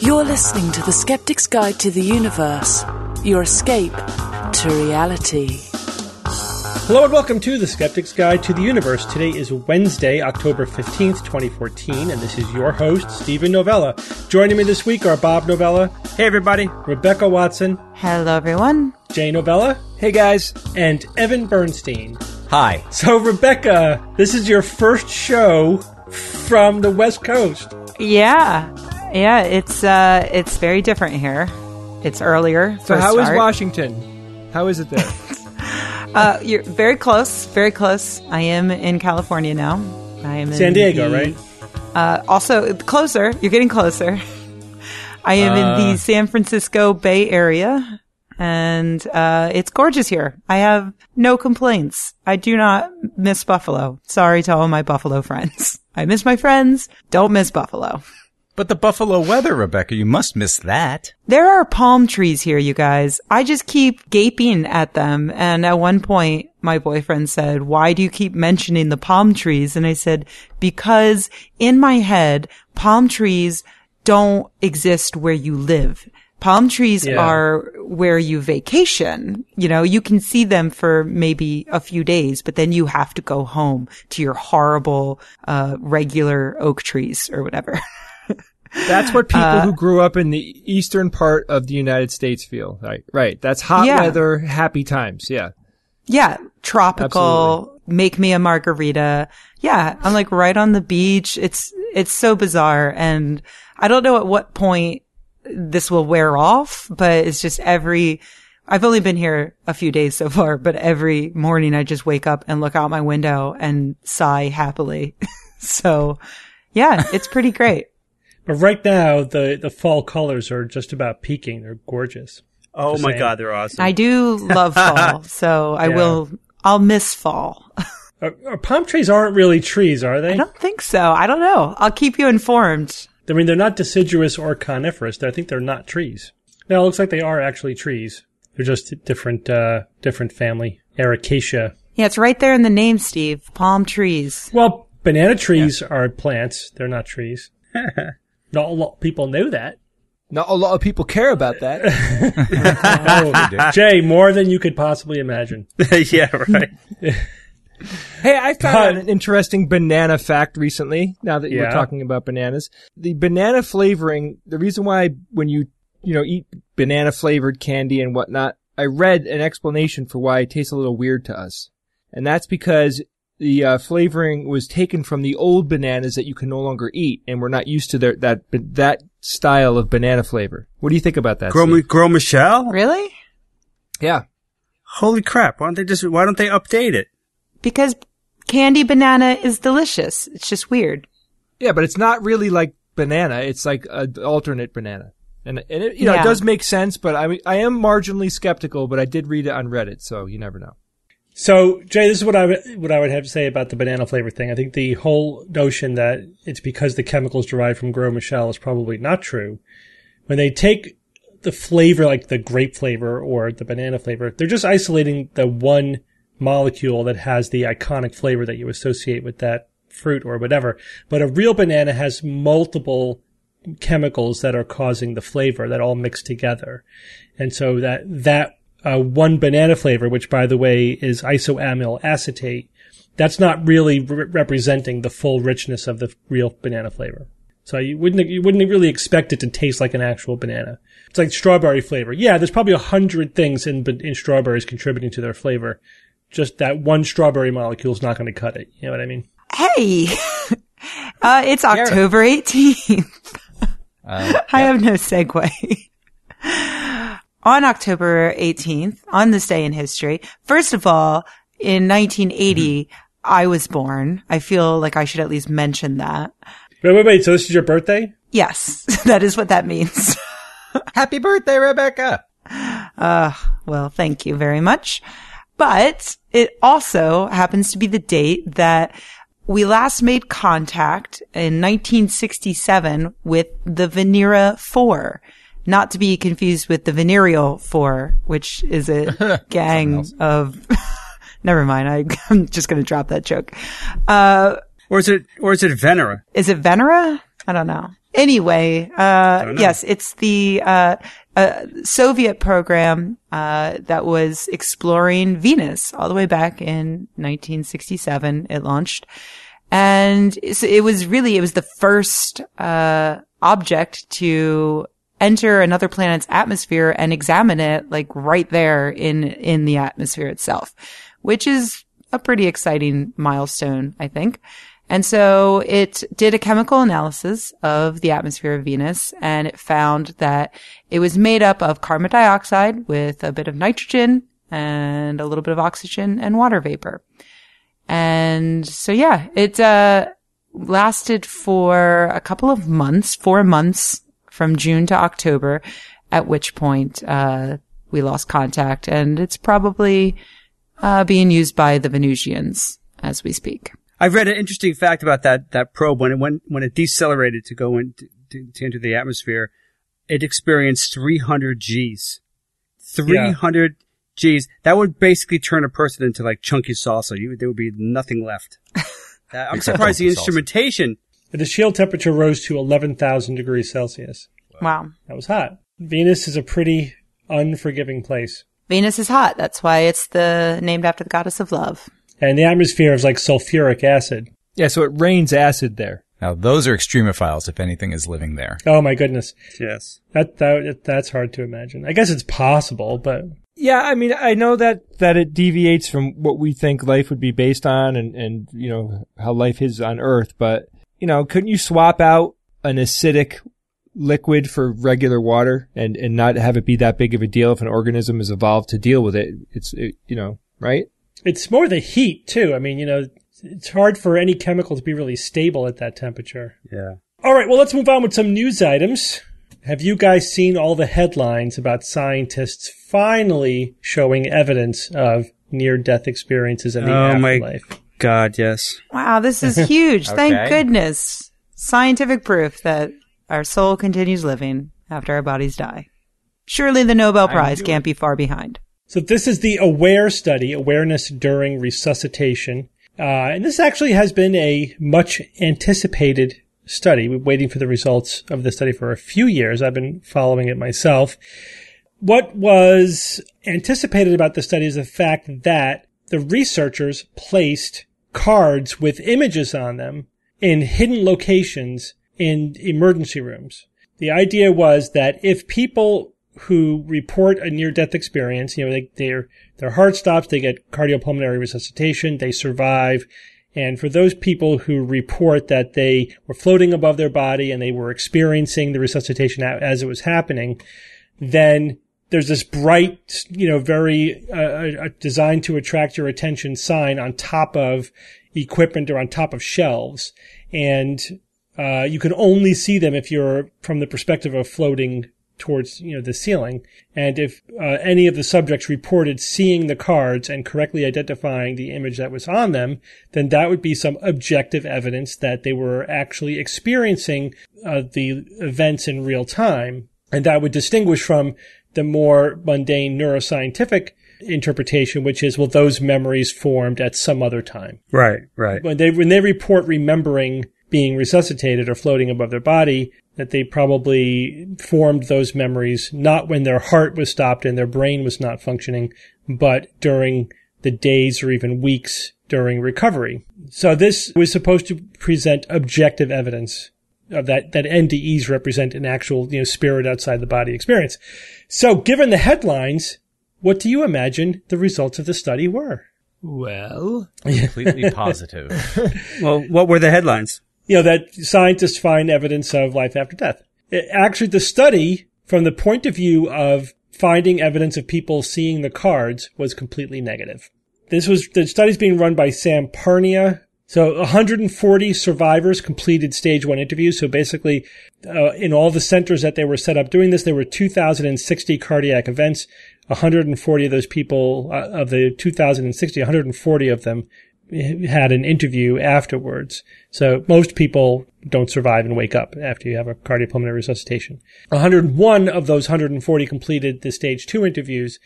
You're listening to The Skeptic's Guide to the Universe, your escape to reality. Hello and welcome to The Skeptic's Guide to the Universe. Today is Wednesday, October 15th, 2014, and this is your host, Steven Novella. Joining me this week are Bob Novella. Hey, everybody. Rebecca Watson. Hello, everyone. Jay Novella. Hey, guys. And Evan Bernstein. Hi. So, Rebecca, this is your first show from the West Coast. Yeah. Yeah, it's uh it's very different here. It's earlier. So how is Washington? How is it there? uh, you're very close, very close. I am in California now. I am in San Diego, the, right? Uh, also closer. You're getting closer. I am uh, in the San Francisco Bay Area, and uh, it's gorgeous here. I have no complaints. I do not miss Buffalo. Sorry to all my Buffalo friends. I miss my friends. Don't miss Buffalo. But the buffalo weather, Rebecca, you must miss that. There are palm trees here, you guys. I just keep gaping at them. And at one point, my boyfriend said, why do you keep mentioning the palm trees? And I said, because in my head, palm trees don't exist where you live. Palm trees yeah. are where you vacation. You know, you can see them for maybe a few days, but then you have to go home to your horrible, uh, regular oak trees or whatever. That's what people uh, who grew up in the eastern part of the United States feel. Right. Right. That's hot yeah. weather, happy times. Yeah. Yeah. Tropical. Absolutely. Make me a margarita. Yeah. I'm like right on the beach. It's, it's so bizarre. And I don't know at what point this will wear off, but it's just every, I've only been here a few days so far, but every morning I just wake up and look out my window and sigh happily. so yeah, it's pretty great. But right now, the, the fall colors are just about peaking. They're gorgeous. Oh my saying. God, they're awesome. I do love fall, so I yeah. will, I'll miss fall. palm trees aren't really trees, are they? I don't think so. I don't know. I'll keep you informed. I mean, they're not deciduous or coniferous. I think they're not trees. Now, it looks like they are actually trees. They're just different, uh, different family. Arecaceae. Yeah, it's right there in the name, Steve. Palm trees. Well, banana trees yeah. are plants. They're not trees. Not a lot of people know that. Not a lot of people care about that. oh, Jay, more than you could possibly imagine. yeah, right. Hey, I found an interesting banana fact recently. Now that yeah. we're talking about bananas, the banana flavoring, the reason why when you, you know, eat banana flavored candy and whatnot, I read an explanation for why it tastes a little weird to us. And that's because the uh, flavoring was taken from the old bananas that you can no longer eat, and we're not used to their, that that style of banana flavor. What do you think about that? Gros, Gros Michel? Really? Yeah. Holy crap! Why don't they just Why don't they update it? Because candy banana is delicious. It's just weird. Yeah, but it's not really like banana. It's like an alternate banana. And, and it, you know, yeah. it does make sense, but I I am marginally skeptical, but I did read it on Reddit, so you never know. So, Jay, this is what I would, what I would have to say about the banana flavor thing. I think the whole notion that it's because the chemicals derived from Gros Michel is probably not true. When they take the flavor, like the grape flavor or the banana flavor, they're just isolating the one molecule that has the iconic flavor that you associate with that fruit or whatever. But a real banana has multiple chemicals that are causing the flavor that all mix together. And so that, that uh, one banana flavor, which by the way is isoamyl acetate, that's not really re- representing the full richness of the real banana flavor. So you wouldn't you wouldn't really expect it to taste like an actual banana. It's like strawberry flavor. Yeah, there's probably a hundred things in in strawberries contributing to their flavor. Just that one strawberry molecule is not going to cut it. You know what I mean? Hey, uh, it's October 18th. Uh, I have no segue on October 18th, on this day in history, first of all, in 1980, mm-hmm. I was born. I feel like I should at least mention that. Wait, wait, wait. So this is your birthday? Yes, that is what that means. Happy birthday, Rebecca. Uh, well, thank you very much. But it also happens to be the date that we last made contact in 1967 with the Venera 4 not to be confused with the Venereal Four, which is a gang of. never mind. I, am just going to drop that joke. Uh, or is it, or is it Venera? Is it Venera? I don't know. Anyway, uh, yes, it's the, uh, uh, Soviet program, uh, that was exploring Venus all the way back in 1967. It launched. And it was really, it was the first, uh, object to enter another planet's atmosphere and examine it like right there in, in the atmosphere itself, which is a pretty exciting milestone, I think. And so it did a chemical analysis of the atmosphere of Venus and it found that it was made up of carbon dioxide with a bit of nitrogen and a little bit of oxygen and water vapor. And so yeah, it, uh, lasted for a couple of months, four months from June to October, at which point, uh, we lost contact and it's probably, uh, being used by the Venusians as we speak. I've read an interesting fact about that, that probe when it went, when it decelerated to go in, to, to enter the atmosphere, it experienced 300 Gs. 300 yeah. Gs. That would basically turn a person into like chunky salsa. You, there would be nothing left. I'm surprised the instrumentation. The shield temperature rose to 11,000 degrees Celsius. Wow. That was hot. Venus is a pretty unforgiving place. Venus is hot. That's why it's the named after the goddess of love. And the atmosphere is like sulfuric acid. Yeah, so it rains acid there. Now those are extremophiles, if anything is living there. Oh my goodness. Yes. That, that that's hard to imagine. I guess it's possible, but yeah, I mean, I know that, that it deviates from what we think life would be based on and, and, you know, how life is on Earth, but, you know, couldn't you swap out an acidic liquid for regular water and, and not have it be that big of a deal if an organism has evolved to deal with it? It's, it, you know, right? It's more the heat too. I mean, you know, it's hard for any chemical to be really stable at that temperature. Yeah. All right. Well, let's move on with some news items. Have you guys seen all the headlines about scientists finally showing evidence of near death experiences in the oh afterlife? My God, yes. Wow, this is huge. okay. Thank goodness. Scientific proof that our soul continues living after our bodies die. Surely the Nobel Prize can't be far behind. So this is the AWARE study, awareness during resuscitation. Uh, and this actually has been a much anticipated study. We're waiting for the results of the study for a few years. I've been following it myself. What was anticipated about the study is the fact that the researchers placed cards with images on them in hidden locations in emergency rooms. The idea was that if people who report a near death experience, you know, they, their, their heart stops, they get cardiopulmonary resuscitation, they survive, and for those people who report that they were floating above their body and they were experiencing the resuscitation as it was happening, then there's this bright, you know, very uh, uh, designed to attract your attention sign on top of equipment or on top of shelves. And uh, you can only see them if you're from the perspective of floating towards you know the ceiling and if uh, any of the subjects reported seeing the cards and correctly identifying the image that was on them then that would be some objective evidence that they were actually experiencing uh, the events in real time and that would distinguish from the more mundane neuroscientific interpretation, which is, well, those memories formed at some other time. Right, right. When they, when they report remembering being resuscitated or floating above their body, that they probably formed those memories not when their heart was stopped and their brain was not functioning, but during the days or even weeks during recovery. So this was supposed to present objective evidence of that, that NDEs represent an actual, you know, spirit outside the body experience. So given the headlines, what do you imagine the results of the study were? Well, completely positive. well, what were the headlines? You know, that scientists find evidence of life after death. It, actually, the study, from the point of view of finding evidence of people seeing the cards, was completely negative. This was, the study's being run by Sam Parnia. So 140 survivors completed stage one interviews. So basically, uh, in all the centers that they were set up doing this, there were 2,060 cardiac events. 140 of those people, uh, of the 2,060, 140 of them had an interview afterwards. So most people don't survive and wake up after you have a cardiopulmonary resuscitation. 101 of those 140 completed the stage two interviews.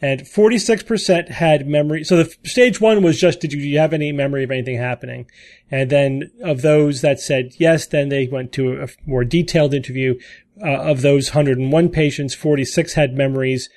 And 46% had memory. So the stage one was just, did you have any memory of anything happening? And then of those that said yes, then they went to a more detailed interview. Uh, of those 101 patients, 46 had memories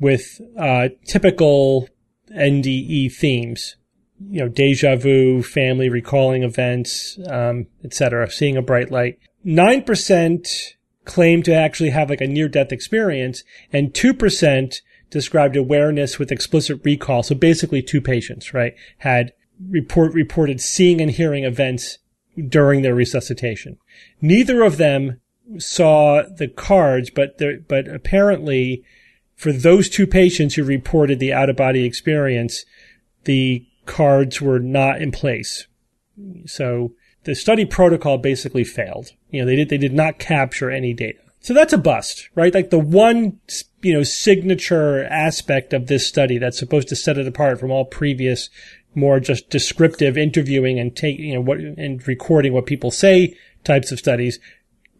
with, uh, typical NDE themes. You know, deja vu, family recalling events, um, etc., seeing a bright light. 9% claimed to actually have like a near death experience and 2% described awareness with explicit recall. So basically two patients, right, had report, reported seeing and hearing events during their resuscitation. Neither of them saw the cards, but but apparently for those two patients who reported the out of body experience, the cards were not in place. So the study protocol basically failed. You know, they did, they did not capture any data. So that's a bust, right? Like the one, you know, signature aspect of this study that's supposed to set it apart from all previous more just descriptive interviewing and take, you know, what, and recording what people say types of studies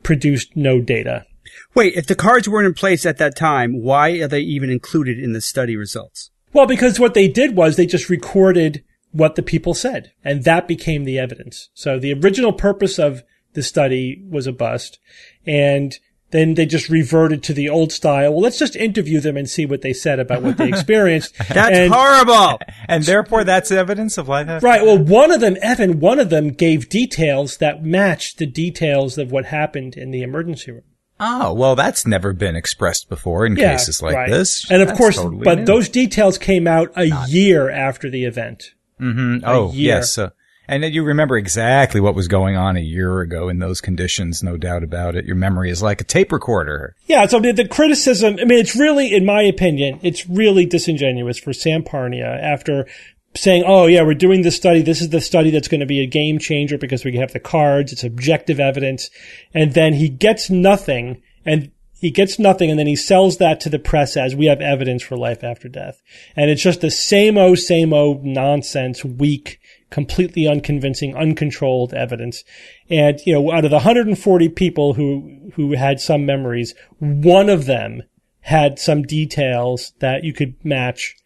produced no data. Wait, if the cards weren't in place at that time, why are they even included in the study results? Well, because what they did was they just recorded what the people said, and that became the evidence. So the original purpose of the study was a bust, and then they just reverted to the old style. Well, let's just interview them and see what they said about what they experienced. that's and, horrible. And therefore, that's evidence of life. Right. Well, one of them, Evan, one of them gave details that matched the details of what happened in the emergency room. Oh, well, that's never been expressed before in yeah, cases like right. this. And of that's course, totally but new. those details came out a Not. year after the event. Mm-hmm. Oh, yes. Uh, and you remember exactly what was going on a year ago in those conditions, no doubt about it. Your memory is like a tape recorder. Yeah, so the, the criticism, I mean, it's really, in my opinion, it's really disingenuous for Sam Parnia after saying, oh yeah, we're doing this study. This is the study that's going to be a game changer because we have the cards. It's objective evidence. And then he gets nothing and he gets nothing and then he sells that to the press as we have evidence for life after death. And it's just the same o, same o nonsense, weak, completely unconvincing, uncontrolled evidence. And, you know, out of the 140 people who, who had some memories, one of them had some details that you could match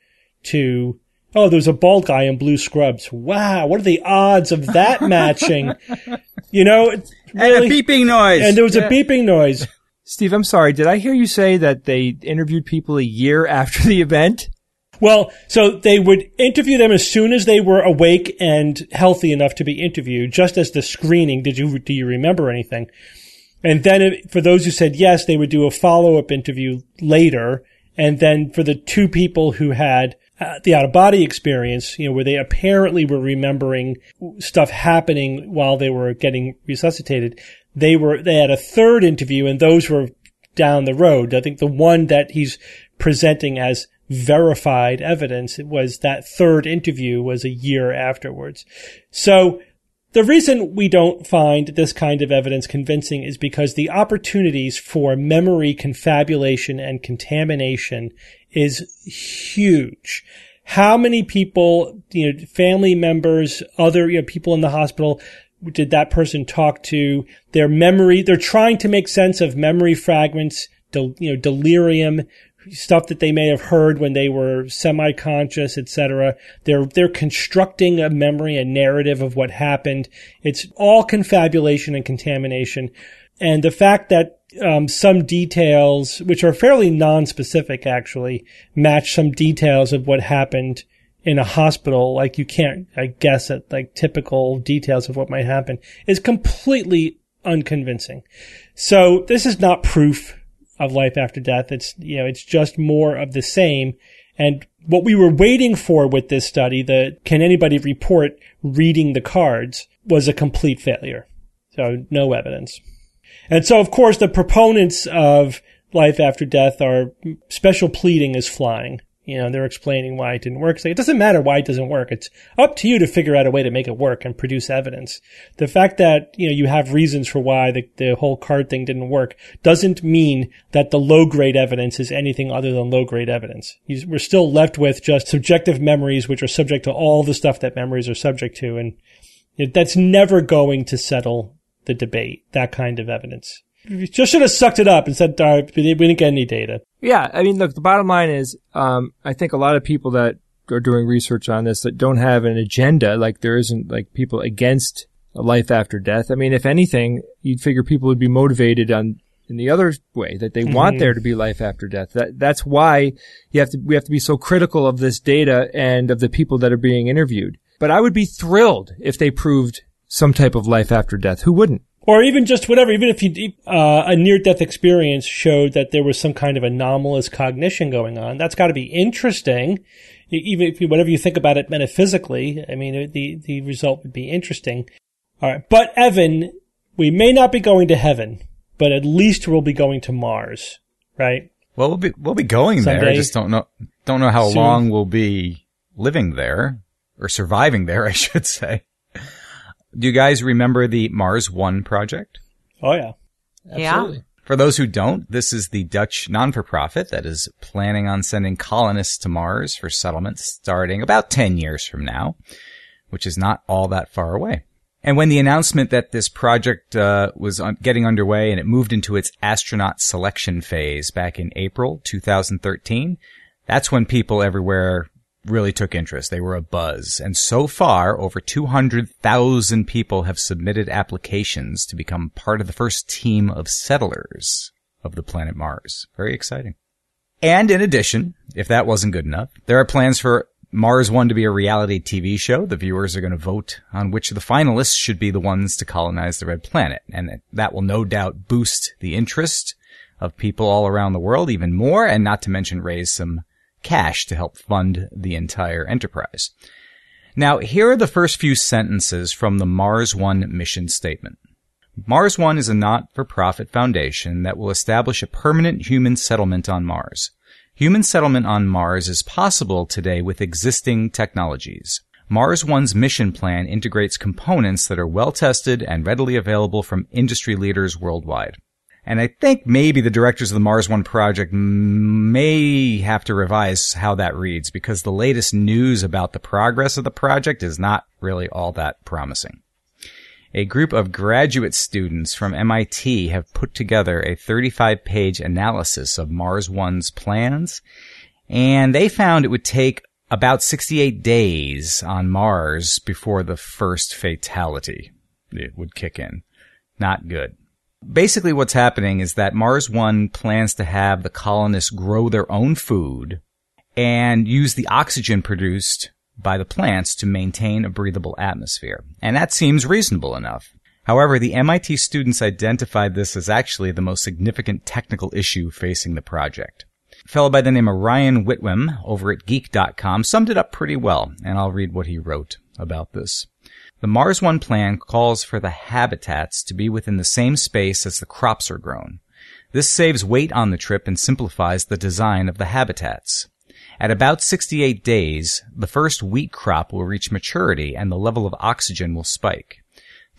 to, oh, there's a bald guy in blue scrubs. Wow. What are the odds of that matching? You know, really, and a beeping noise. And there was yeah. a beeping noise. Steve, I'm sorry. Did I hear you say that they interviewed people a year after the event? Well, so they would interview them as soon as they were awake and healthy enough to be interviewed, just as the screening. Did you, do you remember anything? And then it, for those who said yes, they would do a follow-up interview later. And then for the two people who had uh, the out of body experience, you know, where they apparently were remembering stuff happening while they were getting resuscitated, they were, they had a third interview and those were down the road. I think the one that he's presenting as verified evidence. Was that third interview was a year afterwards. So the reason we don't find this kind of evidence convincing is because the opportunities for memory confabulation and contamination is huge. How many people, you know, family members, other you know, people in the hospital did that person talk to? Their memory, they're trying to make sense of memory fragments, del, you know, delirium, stuff that they may have heard when they were semi-conscious, etc. They're they're constructing a memory, a narrative of what happened. It's all confabulation and contamination, and the fact that um, some details, which are fairly non-specific, actually match some details of what happened in a hospital. Like you can't, I guess, at like typical details of what might happen is completely unconvincing. So this is not proof of life after death. It's, you know, it's just more of the same. And what we were waiting for with this study, the can anybody report reading the cards was a complete failure. So no evidence. And so of course the proponents of life after death are mm, special pleading is flying. You know, they're explaining why it didn't work. It doesn't matter why it doesn't work. It's up to you to figure out a way to make it work and produce evidence. The fact that, you know, you have reasons for why the, the whole card thing didn't work doesn't mean that the low grade evidence is anything other than low grade evidence. We're still left with just subjective memories, which are subject to all the stuff that memories are subject to. And that's never going to settle the debate, that kind of evidence. just should have sucked it up and said, "All right, we didn't get any data." Yeah, I mean, look, the bottom line is, um, I think a lot of people that are doing research on this that don't have an agenda, like there isn't like people against a life after death. I mean, if anything, you'd figure people would be motivated on in the other way that they mm-hmm. want there to be life after death. That that's why you have to we have to be so critical of this data and of the people that are being interviewed. But I would be thrilled if they proved some type of life after death. Who wouldn't? Or even just whatever, even if you, uh, a near death experience showed that there was some kind of anomalous cognition going on, that's got to be interesting. Even if you, whatever you think about it metaphysically, I mean, the, the result would be interesting. All right. But Evan, we may not be going to heaven, but at least we'll be going to Mars, right? Well, we'll be, we'll be going Someday. there. I just don't know, don't know how Soon. long we'll be living there or surviving there, I should say. Do you guys remember the Mars One project? Oh yeah. Absolutely. Yeah. For those who don't, this is the Dutch non-for-profit that is planning on sending colonists to Mars for settlement starting about 10 years from now, which is not all that far away. And when the announcement that this project uh, was getting underway and it moved into its astronaut selection phase back in April 2013, that's when people everywhere really took interest. They were a buzz. And so far, over 200,000 people have submitted applications to become part of the first team of settlers of the planet Mars. Very exciting. And in addition, if that wasn't good enough, there are plans for Mars One to be a reality TV show. The viewers are going to vote on which of the finalists should be the ones to colonize the red planet. And that will no doubt boost the interest of people all around the world even more, and not to mention raise some cash to help fund the entire enterprise. Now, here are the first few sentences from the Mars One mission statement. Mars One is a not-for-profit foundation that will establish a permanent human settlement on Mars. Human settlement on Mars is possible today with existing technologies. Mars One's mission plan integrates components that are well tested and readily available from industry leaders worldwide. And I think maybe the directors of the Mars One project may have to revise how that reads because the latest news about the progress of the project is not really all that promising a group of graduate students from MIT have put together a 35 page analysis of Mars One's plans, and they found it would take about 68 days on Mars before the first fatality it would kick in. Not good. Basically what's happening is that Mars One plans to have the colonists grow their own food and use the oxygen produced by the plants to maintain a breathable atmosphere. And that seems reasonable enough. However, the MIT students identified this as actually the most significant technical issue facing the project. A fellow by the name of Ryan Whitwam over at geek.com summed it up pretty well, and I'll read what he wrote about this. The Mars One plan calls for the habitats to be within the same space as the crops are grown. This saves weight on the trip and simplifies the design of the habitats. At about 68 days, the first wheat crop will reach maturity and the level of oxygen will spike.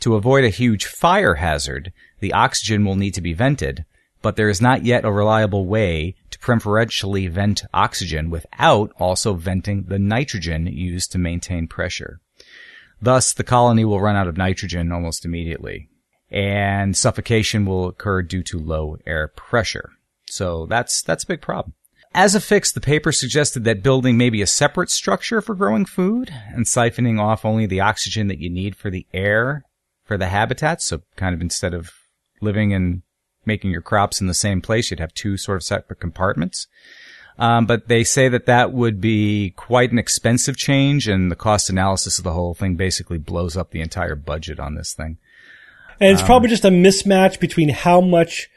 To avoid a huge fire hazard, the oxygen will need to be vented, but there is not yet a reliable way to preferentially vent oxygen without also venting the nitrogen used to maintain pressure. Thus, the colony will run out of nitrogen almost immediately, and suffocation will occur due to low air pressure. So that's, that's a big problem. As a fix, the paper suggested that building maybe a separate structure for growing food and siphoning off only the oxygen that you need for the air for the habitat. So kind of instead of living and making your crops in the same place, you'd have two sort of separate compartments. Um, but they say that that would be quite an expensive change and the cost analysis of the whole thing basically blows up the entire budget on this thing. And it's um, probably just a mismatch between how much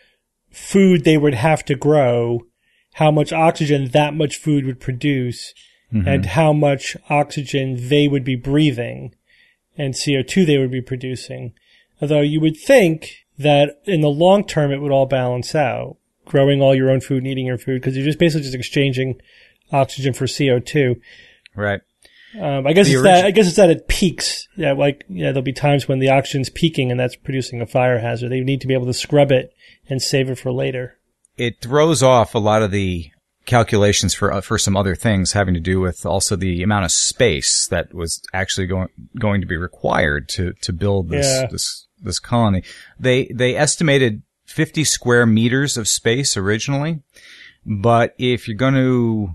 food they would have to grow how much oxygen that much food would produce mm-hmm. and how much oxygen they would be breathing and CO2 they would be producing. Although you would think that in the long term it would all balance out, growing all your own food and eating your food because you're just basically just exchanging oxygen for CO2. Right. Um, I guess the it's that. I guess it's that it peaks. Yeah, like yeah, there'll be times when the oxygen's peaking and that's producing a fire hazard. They need to be able to scrub it and save it for later it throws off a lot of the calculations for uh, for some other things having to do with also the amount of space that was actually going going to be required to to build this yeah. this this colony. They they estimated 50 square meters of space originally. But if you're going to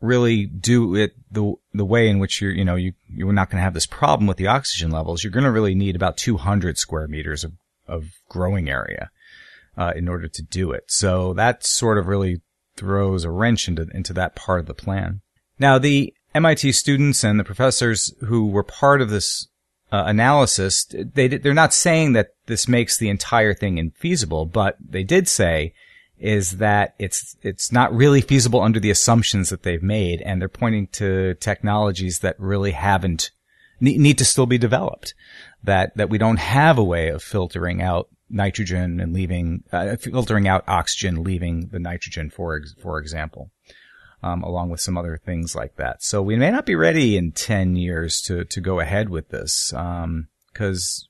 really do it the the way in which you're, you know, you you're not going to have this problem with the oxygen levels, you're going to really need about 200 square meters of of growing area uh, in order to do it. So that sort of really throws a wrench into into that part of the plan. Now the MIT students and the professors who were part of this uh, analysis, they they're not saying that this makes the entire thing infeasible, but they did say is that it's it's not really feasible under the assumptions that they've made, and they're pointing to technologies that really haven't need to still be developed. That that we don't have a way of filtering out nitrogen and leaving uh, filtering out oxygen, leaving the nitrogen, for for example. Um, along with some other things like that. So we may not be ready in 10 years to, to go ahead with this. Um, cause,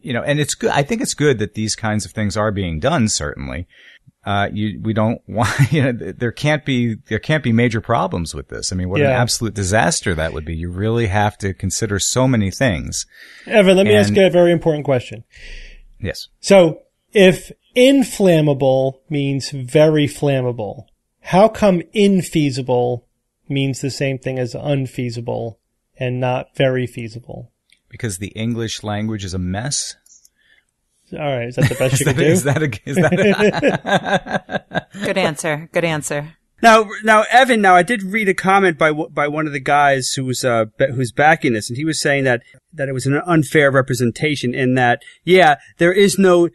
you know, and it's good. I think it's good that these kinds of things are being done, certainly uh, you, we don't want, you know, there can't be, there can't be major problems with this. I mean, what yeah. an absolute disaster that would be. You really have to consider so many things. Evan, let me and, ask you a very important question. Yes. So if inflammable means very flammable, how come infeasible means the same thing as unfeasible and not very feasible? Because the English language is a mess. All right, is that the best you can do? Is that a, is that a good answer? Good answer. Now, now, Evan. Now, I did read a comment by by one of the guys who was uh, who's backing this, and he was saying that that it was an unfair representation in that, yeah, there is no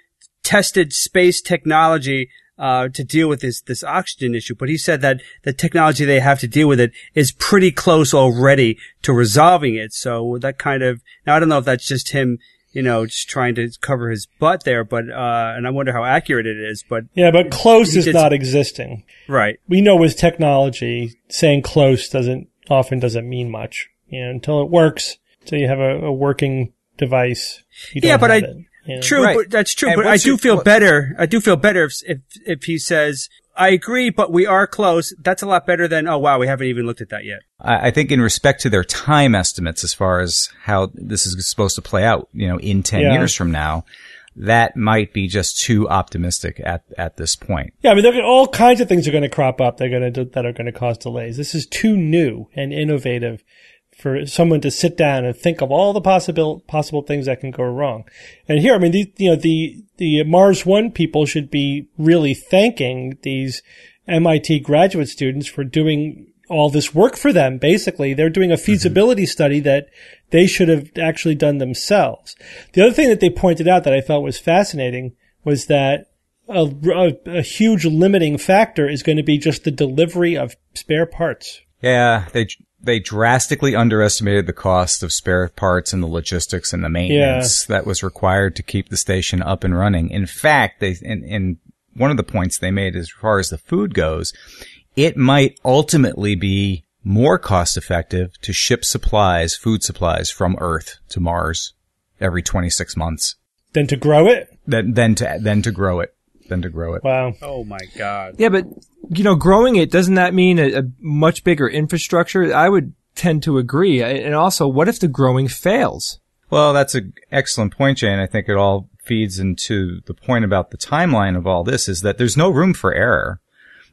tested space technology uh, to deal with this this oxygen issue. But he said that the technology they have to deal with it is pretty close already to resolving it. So that kind of now I don't know if that's just him you know, just trying to cover his butt there, but, uh, and I wonder how accurate it is, but. Yeah, but close is not existing. Right. We know with technology, saying close doesn't, often doesn't mean much. You know, until it works, until you have a, a working device. yeah, but I, it, true, right. but that's true, and but I do feel what, better. I do feel better if, if, if he says, I agree, but we are close. That's a lot better than, oh wow, we haven't even looked at that yet. I think in respect to their time estimates as far as how this is supposed to play out, you know, in 10 yeah. years from now, that might be just too optimistic at, at this point. Yeah, I mean, all kinds of things are going to crop up. They're going to, that are going to cause delays. This is too new and innovative for someone to sit down and think of all the possible possible things that can go wrong. And here, I mean, the, you know, the the Mars One people should be really thanking these MIT graduate students for doing all this work for them. Basically, they're doing a mm-hmm. feasibility mm-hmm. study that they should have actually done themselves. The other thing that they pointed out that I thought was fascinating was that a, a, a huge limiting factor is going to be just the delivery of spare parts. Yeah, they they drastically underestimated the cost of spare parts and the logistics and the maintenance yeah. that was required to keep the station up and running. In fact, they, in, in one of the points they made as far as the food goes, it might ultimately be more cost effective to ship supplies, food supplies from Earth to Mars every 26 months. Than to grow it? Than, than to, than to grow it. Than to grow it. Wow. Oh my God. Yeah, but you know, growing it, doesn't that mean a, a much bigger infrastructure? I would tend to agree. And also, what if the growing fails? Well, that's an excellent point, Jay. I think it all feeds into the point about the timeline of all this is that there's no room for error.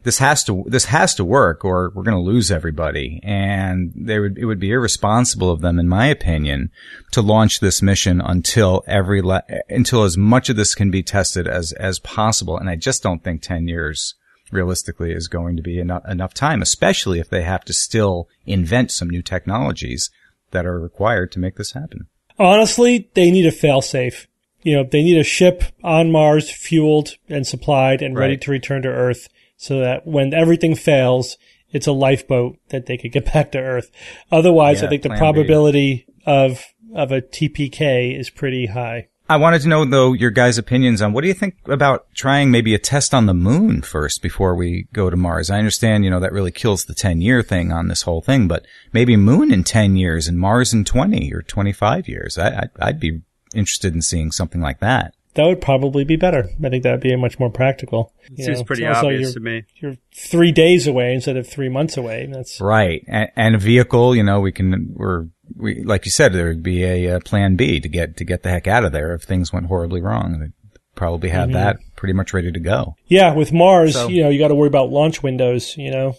This has to, this has to work or we're going to lose everybody. And they would, it would be irresponsible of them, in my opinion, to launch this mission until every, le- until as much of this can be tested as, as possible. And I just don't think 10 years realistically is going to be enough, enough time, especially if they have to still invent some new technologies that are required to make this happen. Honestly, they need a failsafe. You know, they need a ship on Mars fueled and supplied and ready to return to Earth so that when everything fails, it's a lifeboat that they could get back to Earth. Otherwise, yeah, I think the probability B. of of a TPK is pretty high. I wanted to know though your guys' opinions on what do you think about trying maybe a test on the moon first before we go to Mars? I understand, you know, that really kills the 10 year thing on this whole thing, but maybe moon in 10 years and Mars in 20 or 25 years. I, would be interested in seeing something like that. That would probably be better. I think that would be much more practical. It seems know, pretty obvious to me. You're three days away instead of three months away. That's right. And, and a vehicle, you know, we can, we're we, like you said, there would be a, a, plan B to get to get the heck out of there if things went horribly wrong. They'd probably have mm-hmm. that pretty much ready to go. Yeah, with Mars, so, you know, you got to worry about launch windows. You know,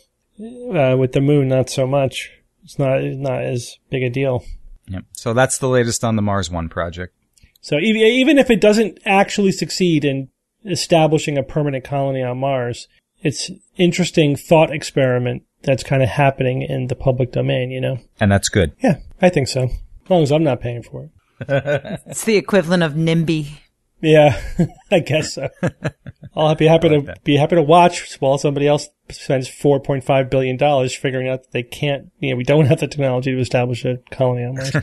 uh, with the Moon, not so much. It's not not as big a deal. Yep. So that's the latest on the Mars One project. So even if it doesn't actually succeed in establishing a permanent colony on Mars, it's interesting thought experiment that's kind of happening in the public domain, you know? And that's good. Yeah, I think so. As long as I'm not paying for it. it's the equivalent of NIMBY. Yeah, I guess so. I'll be happy to that. be happy to watch while somebody else spends four point five billion dollars figuring out that they can't. You know, we don't have the technology to establish a colony on Mars.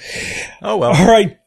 oh well. All right,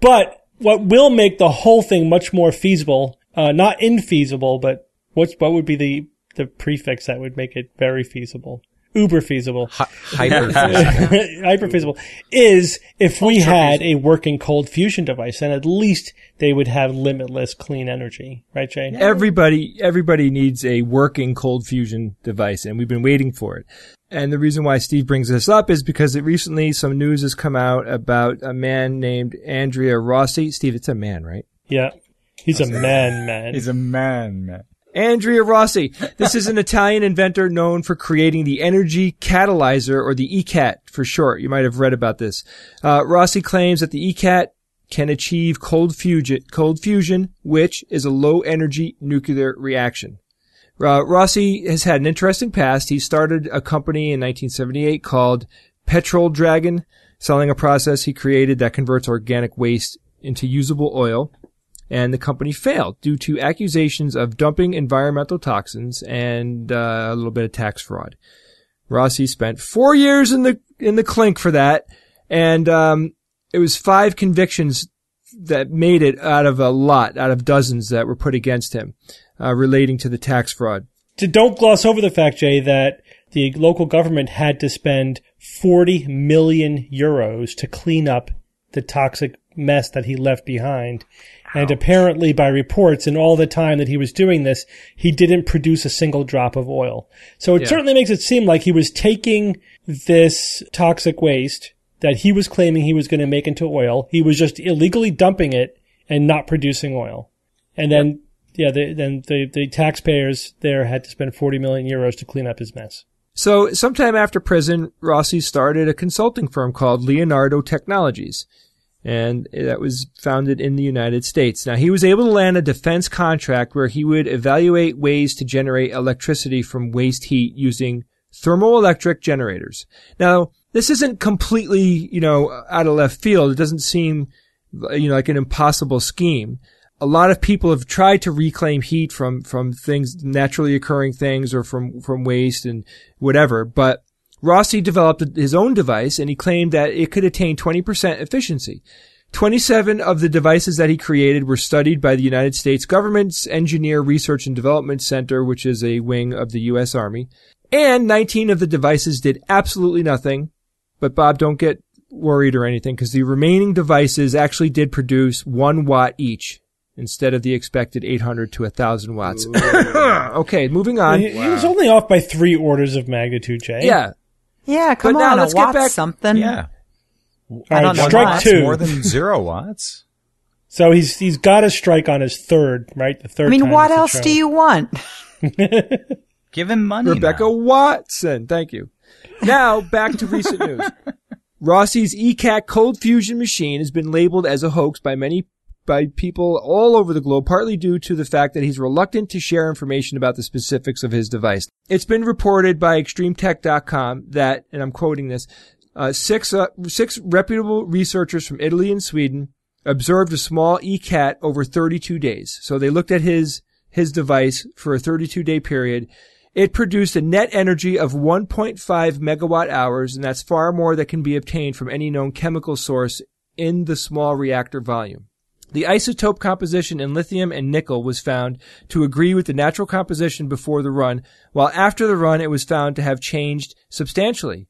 but what will make the whole thing much more feasible, uh, not infeasible, but what's what would be the the prefix that would make it very feasible? Uber feasible, hyper feasible, hyper feasible is if we had a working cold fusion device, then at least they would have limitless clean energy, right, Jay? Everybody, everybody needs a working cold fusion device, and we've been waiting for it. And the reason why Steve brings this up is because it recently some news has come out about a man named Andrea Rossi. Steve, it's a man, right? Yeah. He's a man, man. He's a man, man. Andrea Rossi. This is an Italian inventor known for creating the energy catalyzer or the E-Cat for short. You might have read about this. Uh, Rossi claims that the E-Cat can achieve cold fusion, cold fusion, which is a low energy nuclear reaction. Uh, Rossi has had an interesting past. He started a company in 1978 called Petroldragon, selling a process he created that converts organic waste into usable oil and the company failed due to accusations of dumping environmental toxins and uh, a little bit of tax fraud. Rossi spent four years in the in the clink for that, and um, it was five convictions that made it out of a lot, out of dozens that were put against him uh, relating to the tax fraud. Don't gloss over the fact, Jay, that the local government had to spend 40 million euros to clean up the toxic mess that he left behind. And apparently by reports in all the time that he was doing this, he didn't produce a single drop of oil. So it yeah. certainly makes it seem like he was taking this toxic waste that he was claiming he was going to make into oil. He was just illegally dumping it and not producing oil. And then, yeah, the, then the, the taxpayers there had to spend 40 million euros to clean up his mess. So sometime after prison, Rossi started a consulting firm called Leonardo Technologies and that was founded in the United States. Now, he was able to land a defense contract where he would evaluate ways to generate electricity from waste heat using thermoelectric generators. Now, this isn't completely, you know, out of left field. It doesn't seem, you know, like an impossible scheme. A lot of people have tried to reclaim heat from, from things, naturally occurring things or from, from waste and whatever, but Rossi developed his own device and he claimed that it could attain 20% efficiency. 27 of the devices that he created were studied by the United States government's Engineer Research and Development Center, which is a wing of the U.S. Army. And 19 of the devices did absolutely nothing. But Bob, don't get worried or anything because the remaining devices actually did produce one watt each instead of the expected 800 to 1000 watts. okay, moving on. He, wow. he was only off by three orders of magnitude, Jay. Yeah. Yeah, come but on, now let's get back something. Yeah. I don't know. Strike two. More than zero watts. So he's he's got a strike on his third, right? The third. I mean, what else do you want? Give him money. Rebecca now. Watson. Thank you. Now back to recent news. Rossi's E-Cat cold fusion machine has been labeled as a hoax by many by people all over the globe, partly due to the fact that he's reluctant to share information about the specifics of his device. It's been reported by extremetech.com that, and I'm quoting this, uh, six, uh, six reputable researchers from Italy and Sweden observed a small E-Cat over 32 days. So they looked at his, his device for a 32 day period. It produced a net energy of 1.5 megawatt hours, and that's far more that can be obtained from any known chemical source in the small reactor volume. The isotope composition in lithium and nickel was found to agree with the natural composition before the run, while after the run it was found to have changed substantially.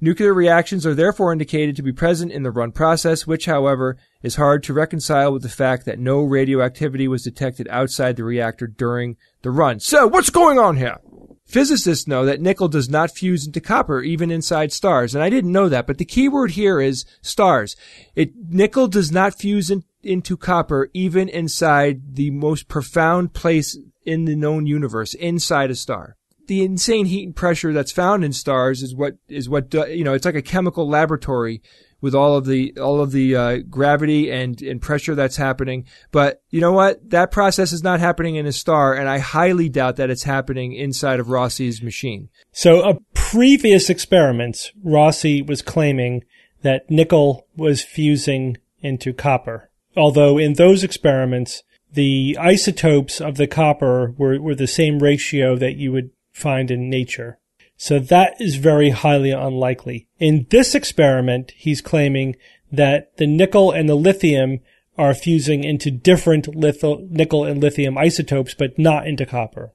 Nuclear reactions are therefore indicated to be present in the run process, which, however, is hard to reconcile with the fact that no radioactivity was detected outside the reactor during the run. So, what's going on here? Physicists know that nickel does not fuse into copper even inside stars, and I didn't know that, but the key word here is stars. It, nickel does not fuse in, into copper even inside the most profound place in the known universe, inside a star. The insane heat and pressure that's found in stars is what is what you know. It's like a chemical laboratory with all of the all of the uh, gravity and and pressure that's happening. But you know what? That process is not happening in a star, and I highly doubt that it's happening inside of Rossi's machine. So, a previous experiments, Rossi was claiming that nickel was fusing into copper. Although in those experiments, the isotopes of the copper were, were the same ratio that you would find in nature. So that is very highly unlikely. In this experiment, he's claiming that the nickel and the lithium are fusing into different litho- nickel and lithium isotopes, but not into copper.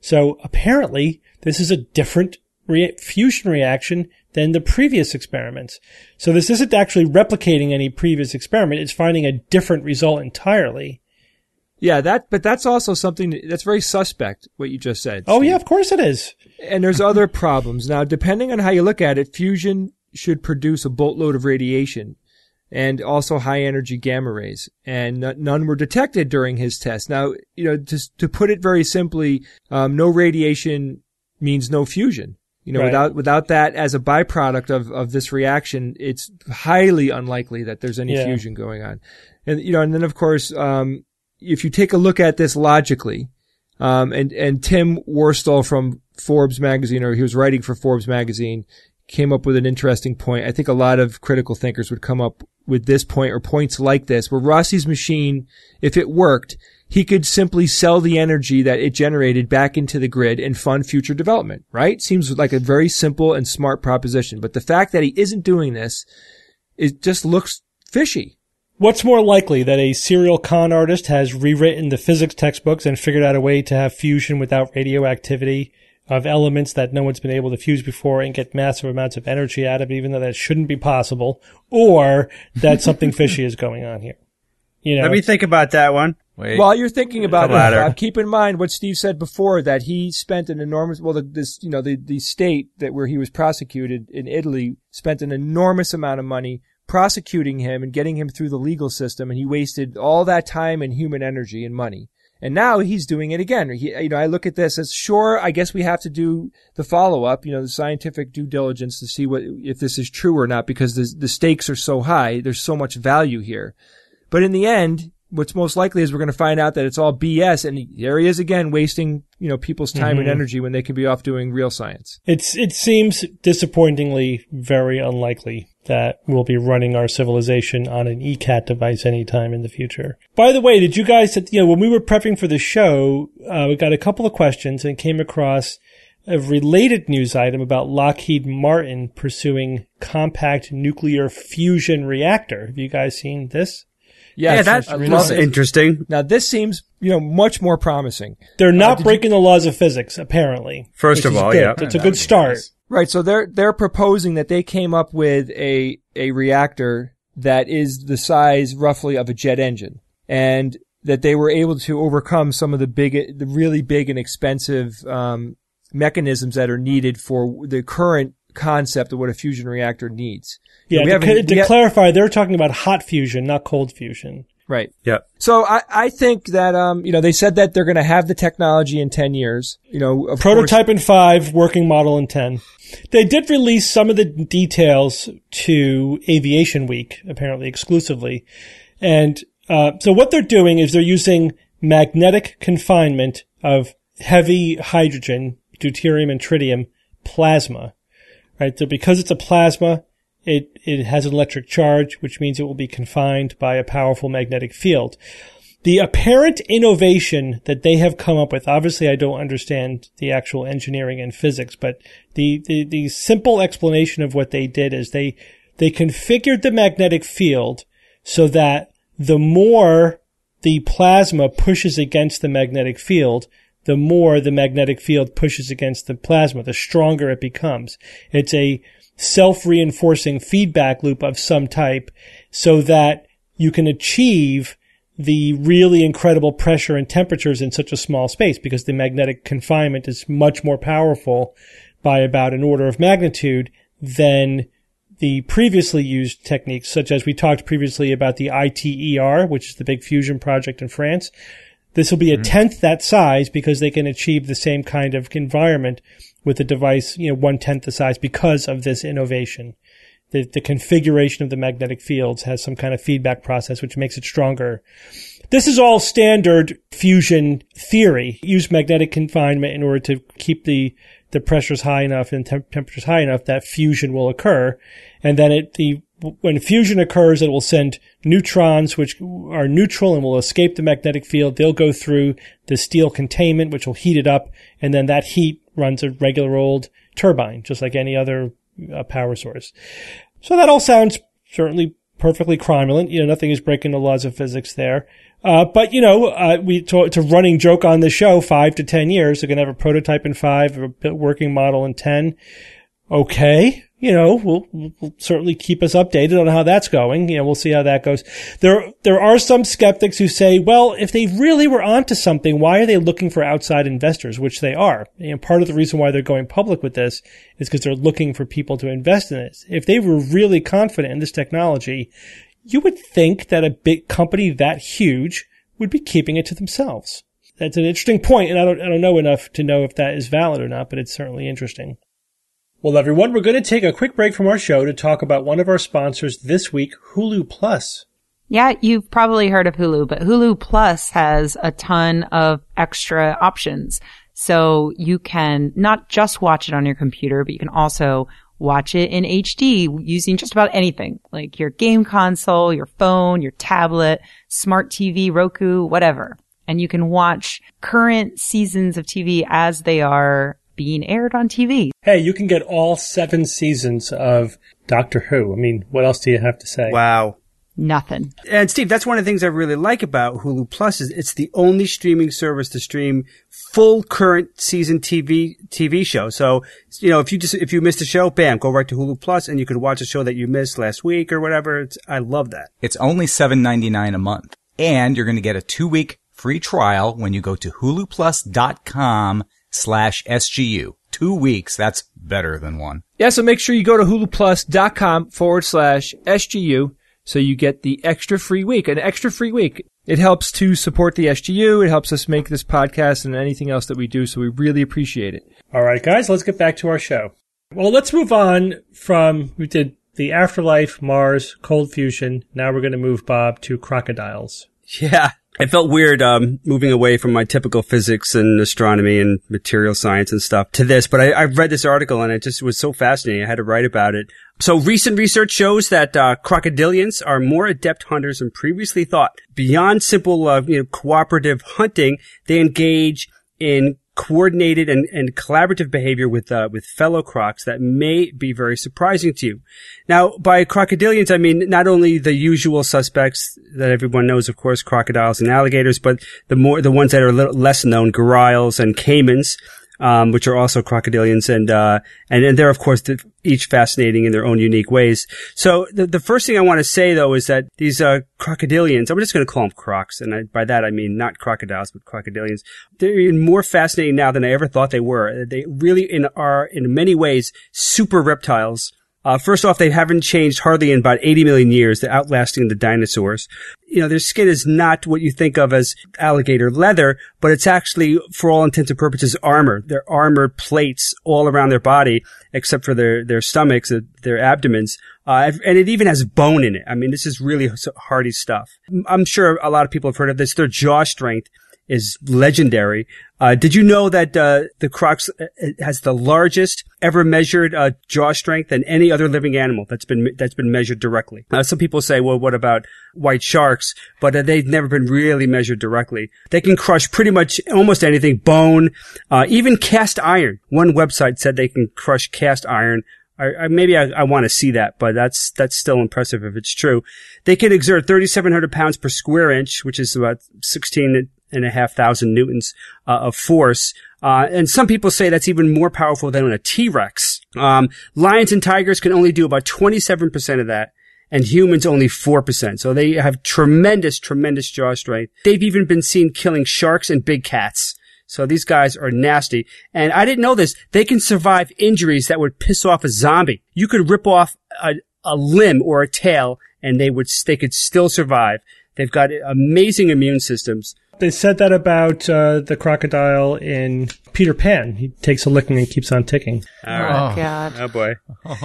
So apparently, this is a different re- fusion reaction than the previous experiments. So this isn't actually replicating any previous experiment. It's finding a different result entirely. Yeah, that, but that's also something that's very suspect, what you just said. Oh, yeah, of course it is. And there's other problems. Now, depending on how you look at it, fusion should produce a boatload of radiation and also high energy gamma rays. And none were detected during his test. Now, you know, to, to put it very simply, um, no radiation means no fusion. You know, right. without without that as a byproduct of, of this reaction, it's highly unlikely that there's any yeah. fusion going on. And you know, and then of course, um, if you take a look at this logically, um, and and Tim Worstall from Forbes magazine, or he was writing for Forbes magazine, came up with an interesting point. I think a lot of critical thinkers would come up with this point or points like this, where Rossi's machine, if it worked, he could simply sell the energy that it generated back into the grid and fund future development, right? Seems like a very simple and smart proposition. But the fact that he isn't doing this, it just looks fishy. What's more likely that a serial con artist has rewritten the physics textbooks and figured out a way to have fusion without radioactivity of elements that no one's been able to fuse before and get massive amounts of energy out of it, even though that shouldn't be possible, or that something fishy is going on here? You know, Let me think about that one. Wait. While you're thinking about it, uh, keep in mind what Steve said before that he spent an enormous, well, the, this, you know, the, the state that where he was prosecuted in Italy spent an enormous amount of money prosecuting him and getting him through the legal system. And he wasted all that time and human energy and money. And now he's doing it again. He, you know, I look at this as sure, I guess we have to do the follow up, you know, the scientific due diligence to see what, if this is true or not because the, the stakes are so high. There's so much value here. But in the end, what's most likely is we're going to find out that it's all BS, and there he is again wasting you know people's time mm-hmm. and energy when they could be off doing real science. It's it seems disappointingly very unlikely that we'll be running our civilization on an E-Cat device anytime in the future. By the way, did you guys, you know, when we were prepping for the show, uh, we got a couple of questions and came across a related news item about Lockheed Martin pursuing compact nuclear fusion reactor. Have you guys seen this? Yeah, that's, that's interesting. Now this seems, you know, much more promising. They're not uh, breaking you, the laws of physics, apparently. First of all, good. yeah, it's a good start. Nice. Right. So they're they're proposing that they came up with a a reactor that is the size roughly of a jet engine, and that they were able to overcome some of the big, the really big and expensive um, mechanisms that are needed for the current concept of what a fusion reactor needs. Yeah, to, to, to clarify, they're talking about hot fusion, not cold fusion. Right. Yeah. So I, I think that, um, you know, they said that they're going to have the technology in 10 years. You know, prototype course. in five, working model in 10. They did release some of the details to Aviation Week, apparently exclusively. And, uh, so what they're doing is they're using magnetic confinement of heavy hydrogen, deuterium and tritium plasma right? So because it's a plasma, it, it has an electric charge, which means it will be confined by a powerful magnetic field. The apparent innovation that they have come up with, obviously I don't understand the actual engineering and physics, but the, the, the simple explanation of what they did is they, they configured the magnetic field so that the more the plasma pushes against the magnetic field, the more the magnetic field pushes against the plasma, the stronger it becomes. It's a self-reinforcing feedback loop of some type so that you can achieve the really incredible pressure and temperatures in such a small space because the magnetic confinement is much more powerful by about an order of magnitude than the previously used techniques, such as we talked previously about the ITER, which is the big fusion project in France. This will be a mm-hmm. tenth that size because they can achieve the same kind of environment with a device, you know, one tenth the size because of this innovation. The, the configuration of the magnetic fields has some kind of feedback process which makes it stronger. This is all standard fusion theory. Use magnetic confinement in order to keep the the pressures high enough and temp- temperatures high enough that fusion will occur. And then it, the, when fusion occurs, it will send neutrons, which are neutral and will escape the magnetic field. They'll go through the steel containment, which will heat it up. And then that heat runs a regular old turbine, just like any other uh, power source. So that all sounds certainly perfectly cromulent. You know, nothing is breaking the laws of physics there. Uh, but you know, uh, we to, a running joke on the show. Five to ten years, they're gonna have a prototype in five, a working model in ten. Okay, you know, we'll, we'll, certainly keep us updated on how that's going. You know, we'll see how that goes. There, there are some skeptics who say, well, if they really were onto something, why are they looking for outside investors? Which they are. And part of the reason why they're going public with this is because they're looking for people to invest in it. If they were really confident in this technology, you would think that a big company that huge would be keeping it to themselves. That's an interesting point, and I don't, I don't know enough to know if that is valid or not, but it's certainly interesting. Well, everyone, we're going to take a quick break from our show to talk about one of our sponsors this week, Hulu Plus. Yeah, you've probably heard of Hulu, but Hulu Plus has a ton of extra options. So you can not just watch it on your computer, but you can also watch it in HD using just about anything, like your game console, your phone, your tablet, smart TV, Roku, whatever. And you can watch current seasons of TV as they are being aired on TV. Hey, you can get all seven seasons of Doctor Who. I mean, what else do you have to say? Wow. Nothing. And Steve, that's one of the things I really like about Hulu Plus is it's the only streaming service to stream full current season TV TV show. So, you know, if you just if you missed a show, bam, go right to Hulu Plus and you could watch a show that you missed last week or whatever. It's, I love that. It's only seven ninety nine a month, and you're going to get a two week free trial when you go to huluplus.com slash SGU. Two weeks. That's better than one. Yeah, so make sure you go to huluplus.com forward slash SGU so you get the extra free week, an extra free week. It helps to support the SGU. It helps us make this podcast and anything else that we do. So we really appreciate it. All right, guys, let's get back to our show. Well, let's move on from, we did the afterlife, Mars, cold fusion. Now we're going to move Bob to crocodiles. Yeah. It felt weird um, moving away from my typical physics and astronomy and material science and stuff to this, but I, I read this article and it just was so fascinating. I had to write about it. So recent research shows that uh, crocodilians are more adept hunters than previously thought. Beyond simple, uh, you know, cooperative hunting, they engage in coordinated and, and collaborative behavior with uh, with fellow crocs that may be very surprising to you. Now, by crocodilians, I mean not only the usual suspects that everyone knows, of course, crocodiles and alligators, but the more the ones that are little less known, gharials and caimans um, which are also crocodilians, and uh, and and they're of course each fascinating in their own unique ways. So the the first thing I want to say though is that these uh, crocodilians, I'm just going to call them crocs, and I, by that I mean not crocodiles but crocodilians. They're more fascinating now than I ever thought they were. They really in, are in many ways super reptiles uh, first off, they haven't changed hardly in about 80 million years. Outlasting the dinosaurs. You know, their skin is not what you think of as alligator leather, but it's actually, for all intents and purposes, armor. They're armored plates all around their body, except for their, their stomachs, uh, their abdomens. Uh, and it even has bone in it. I mean, this is really hardy stuff. I'm sure a lot of people have heard of this. Their jaw strength is legendary. Uh, did you know that uh, the crocs uh, has the largest ever measured uh, jaw strength than any other living animal that's been that's been measured directly? Uh, some people say, "Well, what about white sharks?" But uh, they've never been really measured directly. They can crush pretty much almost anything, bone, even cast iron. One website said they can crush cast iron I, I, maybe I, I want to see that, but that's that's still impressive if it's true. They can exert 3,700 pounds per square inch, which is about 16 and a half thousand newtons uh, of force. Uh, and some people say that's even more powerful than a T-Rex. Um, lions and tigers can only do about 27% of that and humans only 4%. So they have tremendous, tremendous jaw strength. They've even been seen killing sharks and big cats. So these guys are nasty. And I didn't know this. They can survive injuries that would piss off a zombie. You could rip off a, a limb or a tail and they would, they could still survive. They've got amazing immune systems. They said that about uh, the crocodile in Peter Pan. He takes a licking and keeps on ticking. Oh, God. Oh boy.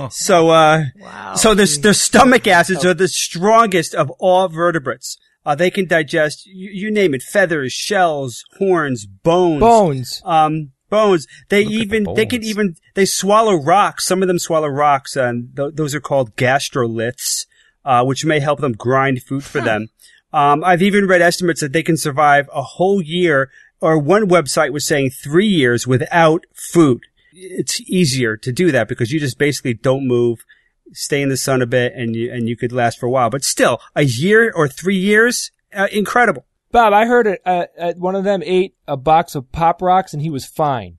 So, uh, Wow. so the, the stomach acids are the strongest of all vertebrates. Uh, they can digest, you, you name it, feathers, shells, horns, bones. Bones. Um, bones. They Look at the even, they can even, they swallow rocks. Some of them swallow rocks and th- those are called gastroliths, uh, which may help them grind food for them. Um, I've even read estimates that they can survive a whole year or one website was saying three years without food. It's easier to do that because you just basically don't move, stay in the sun a bit and you, and you could last for a while. But still, a year or three years, uh, incredible. Bob, I heard it. Uh, uh, one of them ate a box of pop rocks and he was fine.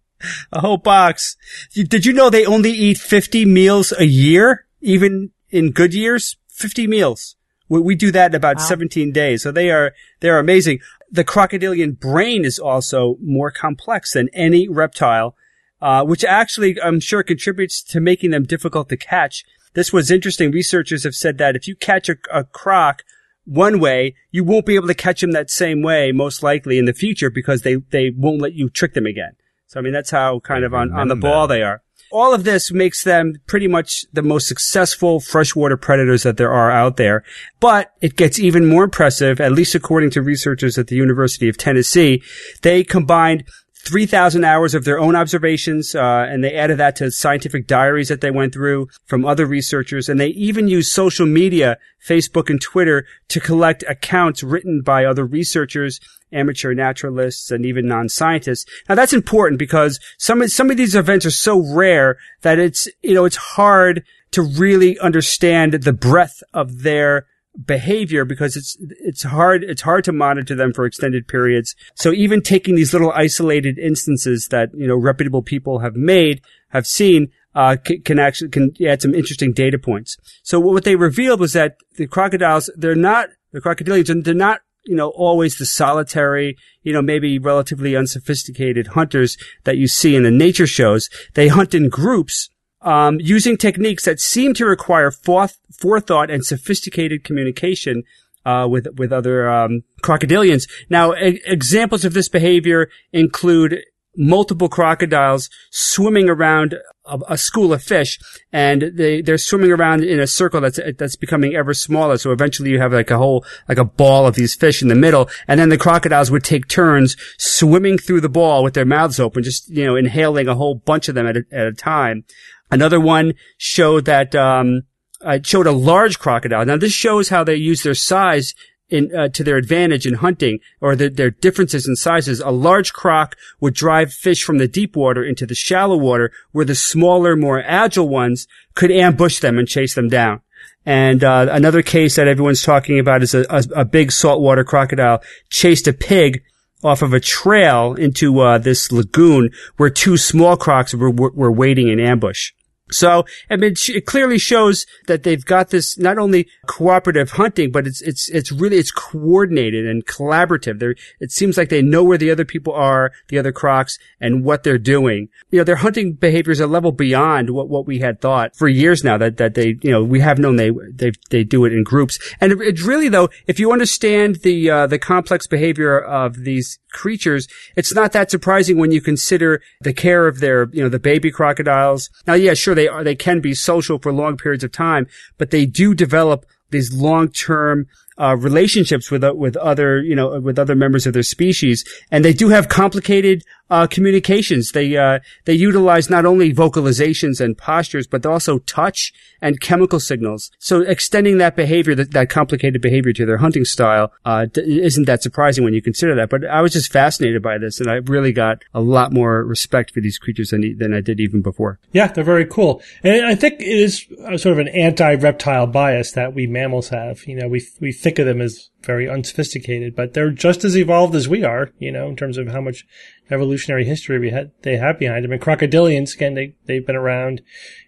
A whole box. Did you know they only eat 50 meals a year? Even in good years? 50 meals. We, we do that in about 17 days. So they are, they are amazing. The crocodilian brain is also more complex than any reptile, uh, which actually I'm sure contributes to making them difficult to catch. This was interesting. Researchers have said that if you catch a, a croc one way, you won't be able to catch them that same way, most likely in the future, because they, they won't let you trick them again. So I mean, that's how kind of on, on the ball they are. All of this makes them pretty much the most successful freshwater predators that there are out there. But it gets even more impressive, at least according to researchers at the University of Tennessee. They combined 3,000 hours of their own observations, uh, and they added that to scientific diaries that they went through from other researchers. And they even used social media, Facebook and Twitter, to collect accounts written by other researchers, amateur naturalists, and even non-scientists. Now that's important because some some of these events are so rare that it's, you know, it's hard to really understand the breadth of their behavior because it's it's hard it's hard to monitor them for extended periods. So even taking these little isolated instances that you know reputable people have made have seen uh, c- can actually can add some interesting data points. So what they revealed was that the crocodiles they're not the crocodilians they're not you know always the solitary you know maybe relatively unsophisticated hunters that you see in the nature shows. They hunt in groups um, using techniques that seem to require forth, forethought and sophisticated communication uh, with with other um, crocodilians. Now, e- examples of this behavior include multiple crocodiles swimming around a, a school of fish, and they they're swimming around in a circle that's that's becoming ever smaller. So eventually, you have like a whole like a ball of these fish in the middle, and then the crocodiles would take turns swimming through the ball with their mouths open, just you know inhaling a whole bunch of them at a, at a time. Another one showed that um, uh, it showed a large crocodile. Now this shows how they use their size in uh, to their advantage in hunting, or the, their differences in sizes. A large croc would drive fish from the deep water into the shallow water, where the smaller, more agile ones could ambush them and chase them down. And uh, another case that everyone's talking about is a, a, a big saltwater crocodile chased a pig off of a trail into uh, this lagoon where two small crocs were, were, were waiting in ambush. So, I mean, it clearly shows that they've got this not only cooperative hunting, but it's, it's, it's really, it's coordinated and collaborative. They're, it seems like they know where the other people are, the other crocs, and what they're doing. You know, their hunting behavior is a level beyond what, what we had thought for years now that, that they, you know, we have known they, they, they do it in groups. And it, it's really though, if you understand the, uh, the complex behavior of these creatures, it's not that surprising when you consider the care of their, you know, the baby crocodiles. Now, yeah, sure, they are, they can be social for long periods of time, but they do develop these long-term uh, relationships with uh, with other you know with other members of their species, and they do have complicated uh, communications. They uh, they utilize not only vocalizations and postures, but also touch and chemical signals. So extending that behavior, that, that complicated behavior to their hunting style, uh, isn't that surprising when you consider that. But I was just fascinated by this, and I really got a lot more respect for these creatures than than I did even before. Yeah, they're very cool. And I think it is sort of an anti-reptile bias that we mammals have. You know, we, we think of them as very unsophisticated, but they're just as evolved as we are, you know, in terms of how much evolutionary history we had, they have behind them. And crocodilians, again, they, they've been around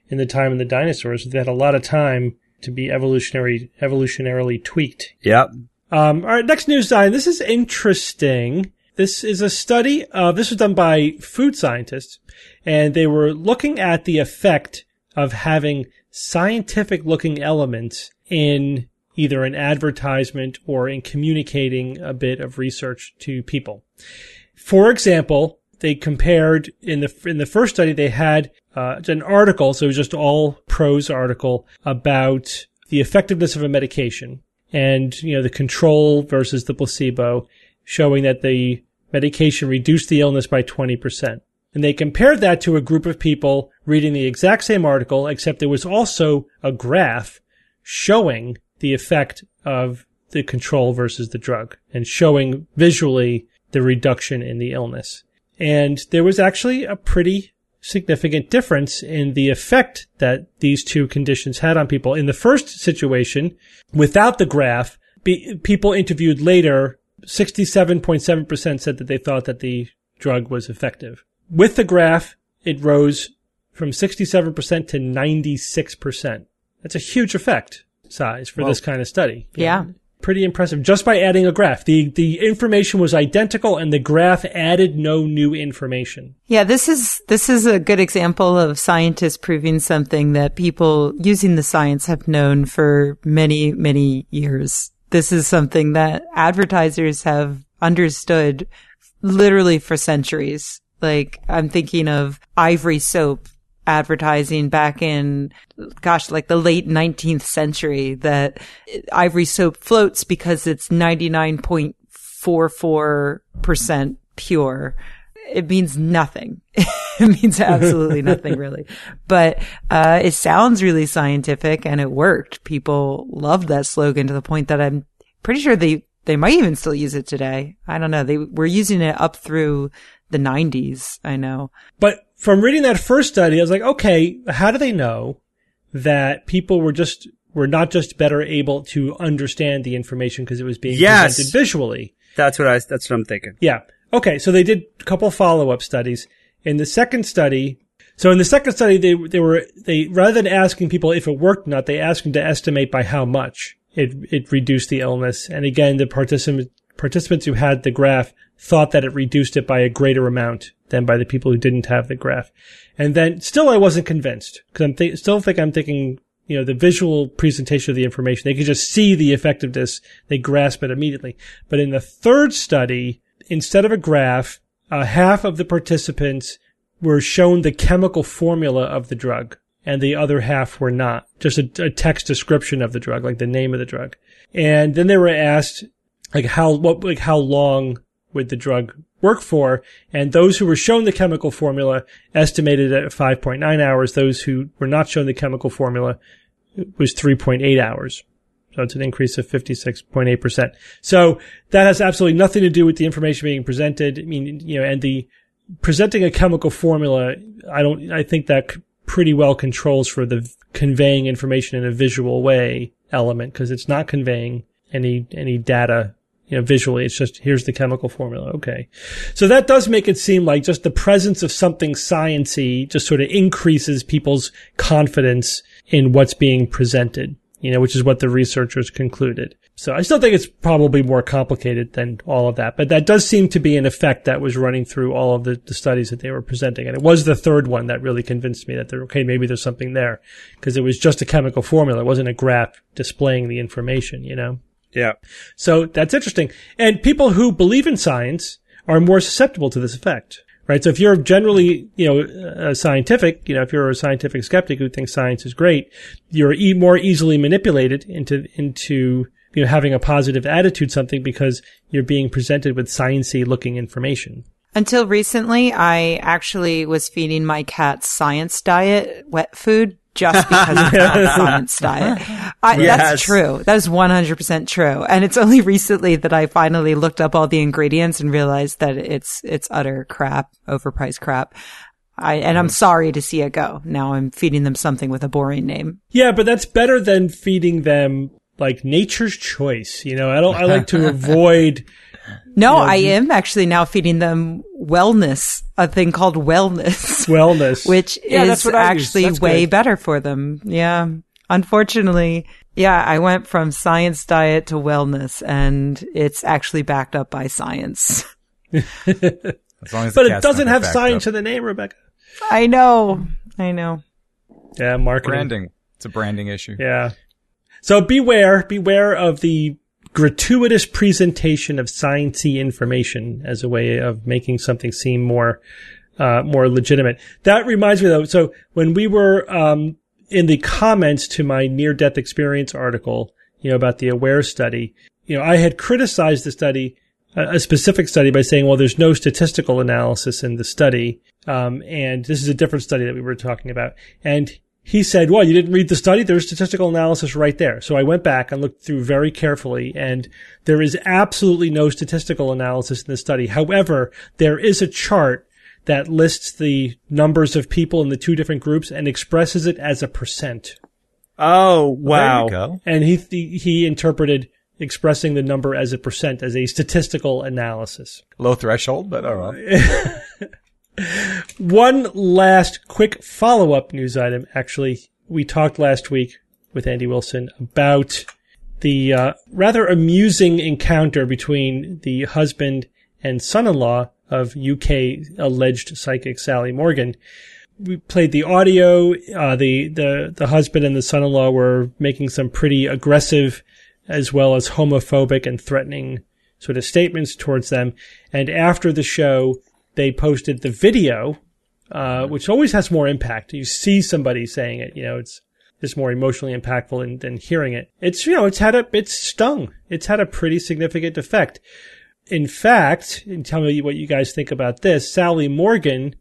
in the time of the dinosaurs. They had a lot of time to be evolutionary, evolutionarily tweaked. Yep. Um, all right, next news item. This is interesting. This is a study of, this was done by food scientists, and they were looking at the effect of having scientific looking elements in either an advertisement or in communicating a bit of research to people. For example, they compared in the in the first study they had uh, an article, so it was just all prose article about the effectiveness of a medication and you know the control versus the placebo, showing that the medication reduced the illness by twenty percent. And they compared that to a group of people reading the exact same article, except there was also a graph showing the effect of the control versus the drug and showing visually the reduction in the illness. And there was actually a pretty significant difference in the effect that these two conditions had on people. In the first situation, without the graph, be, people interviewed later, 67.7% said that they thought that the drug was effective. With the graph, it rose from 67% to 96%. That's a huge effect size for well, this kind of study. Yeah. Pretty impressive just by adding a graph. The, the information was identical and the graph added no new information. Yeah, this is, this is a good example of scientists proving something that people using the science have known for many, many years. This is something that advertisers have understood literally for centuries. Like I'm thinking of Ivory soap advertising back in, gosh, like the late 19th century that Ivory soap floats because it's 99.44% pure. It means nothing. it means absolutely nothing really. But, uh, it sounds really scientific and it worked. People loved that slogan to the point that I'm pretty sure they, they might even still use it today. I don't know. They were using it up through the 90s, I know. But from reading that first study, I was like, okay, how do they know that people were just were not just better able to understand the information because it was being yes. presented visually? That's what I. That's what I'm thinking. Yeah. Okay. So they did a couple follow up studies. In the second study, so in the second study, they they were they rather than asking people if it worked or not, they asked them to estimate by how much it it reduced the illness. And again, the participant participants who had the graph thought that it reduced it by a greater amount than by the people who didn't have the graph. And then still I wasn't convinced because I'm th- still think I'm thinking, you know, the visual presentation of the information. They could just see the effectiveness. They grasp it immediately. But in the third study, instead of a graph, uh, half of the participants were shown the chemical formula of the drug and the other half were not. Just a, a text description of the drug, like the name of the drug. And then they were asked, like how, what, like how long would the drug work for? And those who were shown the chemical formula estimated at 5.9 hours. Those who were not shown the chemical formula was 3.8 hours. So it's an increase of 56.8%. So that has absolutely nothing to do with the information being presented. I mean, you know, and the presenting a chemical formula, I don't, I think that pretty well controls for the conveying information in a visual way element because it's not conveying any, any data you know, visually. It's just, here's the chemical formula. Okay. So that does make it seem like just the presence of something sciency just sort of increases people's confidence in what's being presented, you know, which is what the researchers concluded. So I still think it's probably more complicated than all of that, but that does seem to be an effect that was running through all of the, the studies that they were presenting. And it was the third one that really convinced me that okay, maybe there's something there because it was just a chemical formula. It wasn't a graph displaying the information, you know? Yeah. So that's interesting. And people who believe in science are more susceptible to this effect, right? So if you're generally, you know, scientific, you know, if you're a scientific skeptic who thinks science is great, you're e- more easily manipulated into, into, you know, having a positive attitude something because you're being presented with sciency looking information. Until recently, I actually was feeding my cat science diet wet food just because of the science diet. I, yes. That's true. That is 100% true. And it's only recently that I finally looked up all the ingredients and realized that it's, it's utter crap, overpriced crap. I, and I'm mm-hmm. sorry to see it go. Now I'm feeding them something with a boring name. Yeah, but that's better than feeding them like nature's choice. You know, I don't, I like to avoid no, you know, I am actually now feeding them wellness, a thing called wellness. Wellness. which yeah, is actually way good. better for them. Yeah. Unfortunately, yeah, I went from science diet to wellness and it's actually backed up by science. as long as but it doesn't have science up. in the name, Rebecca. I know. I know. Yeah, marketing. Branding. It's a branding issue. Yeah. So beware, beware of the gratuitous presentation of sciencey information as a way of making something seem more, uh, more legitimate. That reminds me though. So when we were, um, in the comments to my near death experience article, you know, about the aware study, you know, I had criticized the study, a specific study by saying, well, there's no statistical analysis in the study. Um, and this is a different study that we were talking about. And he said, well, you didn't read the study? There's statistical analysis right there. So I went back and looked through very carefully and there is absolutely no statistical analysis in the study. However, there is a chart that lists the numbers of people in the two different groups and expresses it as a percent. Oh, wow. Well, and he, he interpreted expressing the number as a percent as a statistical analysis. Low threshold, but all right. One last quick follow up news item. Actually, we talked last week with Andy Wilson about the uh, rather amusing encounter between the husband and son in law of UK alleged psychic Sally Morgan. We played the audio. Uh, the, the, the husband and the son in law were making some pretty aggressive as well as homophobic and threatening sort of statements towards them. And after the show, they posted the video, uh, which always has more impact. You see somebody saying it, you know, it's just more emotionally impactful than, than hearing it. It's, you know, it's had a, it's stung. It's had a pretty significant effect. In fact, and tell me what you guys think about this, Sally Morgan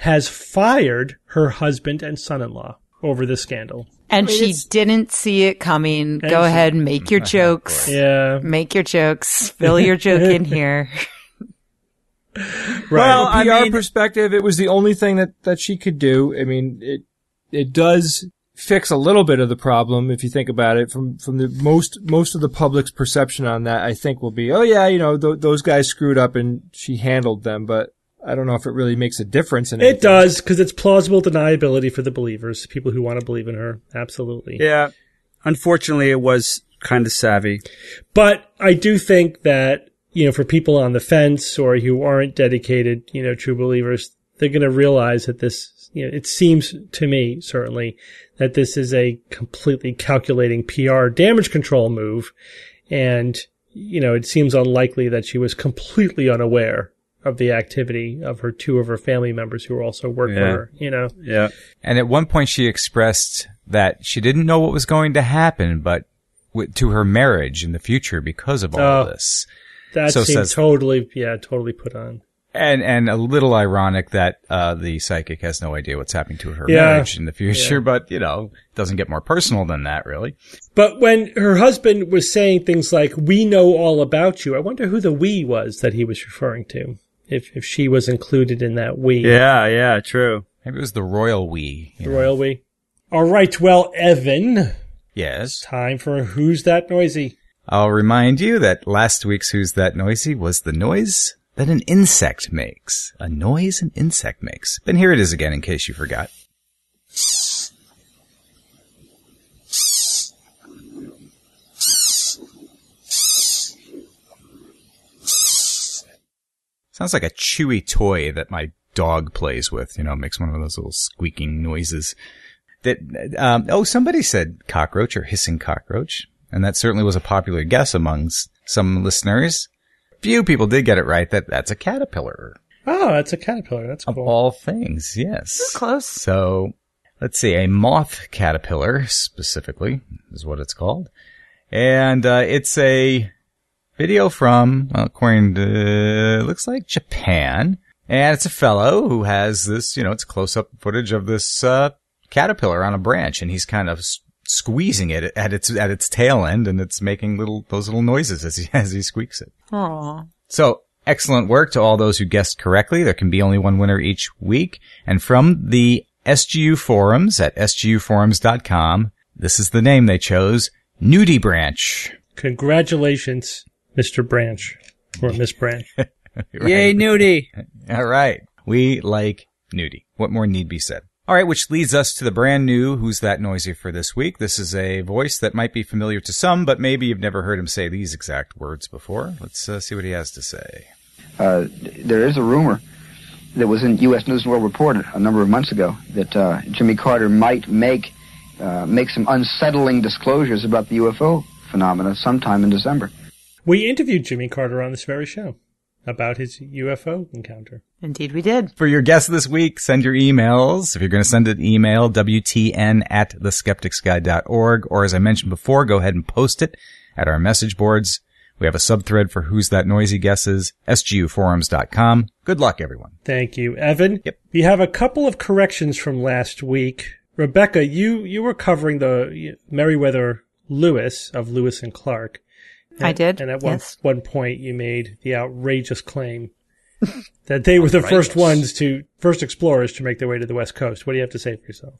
has fired her husband and son-in-law over the scandal. And she didn't see it coming. Go she, ahead, make your jokes. Yeah. Make your jokes. Fill your joke in here. right. Well, From a PR I mean, perspective, it was the only thing that, that she could do. I mean, it, it does fix a little bit of the problem if you think about it from from the most most of the public's perception on that I think will be oh yeah you know th- those guys screwed up and she handled them but I don't know if it really makes a difference in It does because it's plausible deniability for the believers people who want to believe in her. Absolutely. Yeah. Unfortunately it was kind of savvy. But I do think that you know, for people on the fence or who aren't dedicated, you know, true believers, they're going to realize that this, you know, it seems to me certainly that this is a completely calculating PR damage control move. And, you know, it seems unlikely that she was completely unaware of the activity of her two of her family members who were also work yeah. for her, you know? Yeah. And at one point she expressed that she didn't know what was going to happen, but to her marriage in the future because of all oh. this. That so seems totally, yeah, totally put on. And and a little ironic that uh, the psychic has no idea what's happening to her yeah. marriage in the future, yeah. but you know, doesn't get more personal than that, really. But when her husband was saying things like "We know all about you," I wonder who the "we" was that he was referring to. If if she was included in that "we." Yeah, yeah, true. Maybe it was the royal "we." The know. royal "we." All right, well, Evan. Yes. Time for who's that noisy? I'll remind you that last week's Who's That Noisy was the noise that an insect makes. A noise an insect makes. And here it is again in case you forgot. Sounds like a chewy toy that my dog plays with, you know, makes one of those little squeaking noises. That, um, oh, somebody said cockroach or hissing cockroach and that certainly was a popular guess amongst some listeners. Few people did get it right that that's a caterpillar. Oh, that's a caterpillar. That's cool. Of all things, yes. That's close. So, let's see, a moth caterpillar specifically is what it's called. And uh, it's a video from, well, according to, looks like Japan. And it's a fellow who has this, you know, it's close up footage of this uh, caterpillar on a branch, and he's kind of squeezing it at its at its tail end, and it's making little those little noises as he as he squeaks it. Aww. So excellent work to all those who guessed correctly. There can be only one winner each week, and from the SGU forums at sguforums.com, this is the name they chose: Nudie Branch. Congratulations, Mr. Branch or Miss Branch. right. Yay, Nudie! All right, we like Nudie. What more need be said? All right, which leads us to the brand new Who's That Noisy for this week. This is a voice that might be familiar to some, but maybe you've never heard him say these exact words before. Let's uh, see what he has to say. Uh, there is a rumor that was in U.S. News and World Report a number of months ago that uh, Jimmy Carter might make uh, make some unsettling disclosures about the UFO phenomena sometime in December. We interviewed Jimmy Carter on this very show about his UFO encounter. Indeed, we did. For your guest this week, send your emails. If you're going to send an email, WTN at theskepticsguide.org. Or as I mentioned before, go ahead and post it at our message boards. We have a subthread for Who's That Noisy Guesses, sguforums.com. Good luck, everyone. Thank you, Evan. Yep. We have a couple of corrections from last week. Rebecca, you, you were covering the Meriwether Lewis of Lewis and Clark. I did. And at yes. one, one point you made the outrageous claim that they were the first ones to, first explorers to make their way to the West Coast. What do you have to say for yourself?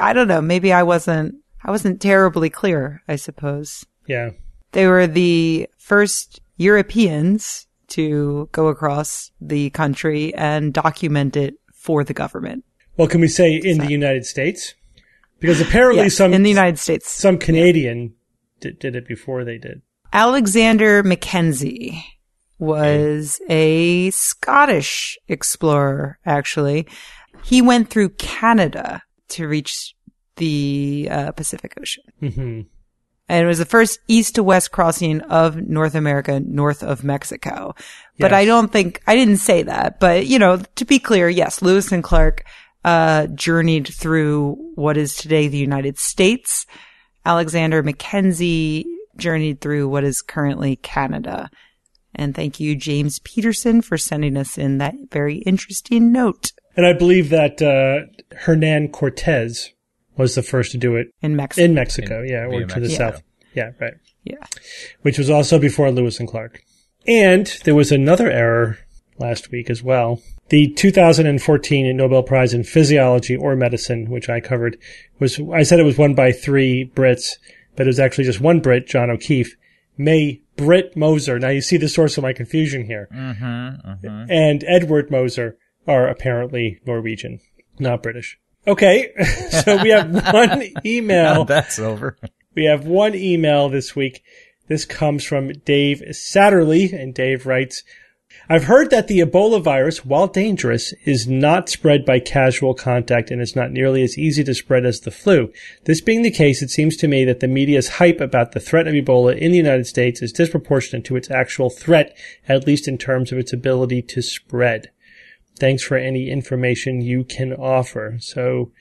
I don't know. Maybe I wasn't, I wasn't terribly clear, I suppose. Yeah. They were the first Europeans to go across the country and document it for the government. Well, can we say in so. the United States? Because apparently yes, some in the United States, some Canadian did, did it before they did. Alexander Mackenzie was a Scottish explorer, actually. He went through Canada to reach the uh, Pacific Ocean. Mm-hmm. And it was the first east to west crossing of North America north of Mexico. But Yes. I don't think, I didn't say that. But, you know, to be clear, yes, Lewis and Clark, uh, journeyed through what is today the United States. Alexander Mackenzie journeyed through what is currently Canada. And thank you, James Peterson, for sending us in that very interesting note And I believe that uh, Hernan Cortez was the first to do it in Mexico. in Mexico, yeah, or via to the Mexico. south. Yeah, right. yeah. Which was also before Lewis and Clark. And there was another error last week as well. The 2014 Nobel Prize in Physiology or Medicine, which I covered, was I said it was won by three Brits, but it was actually just one Brit, John O'Keefe. May Britt Moser. Now you see the source of my confusion here. Mm-hmm, And Edward Moser are apparently Norwegian, not British. Okay, so we have one email. That's over. We have one email this week. This comes from Dave Satterley, and Dave writes, I've heard that the Ebola virus, while dangerous, is not spread by casual contact and is not nearly as easy to spread as the flu. This being the case, it seems to me that the media's hype about the threat of Ebola in the United States is disproportionate to its actual threat, at least in terms of its ability to spread. Thanks for any information you can offer. So,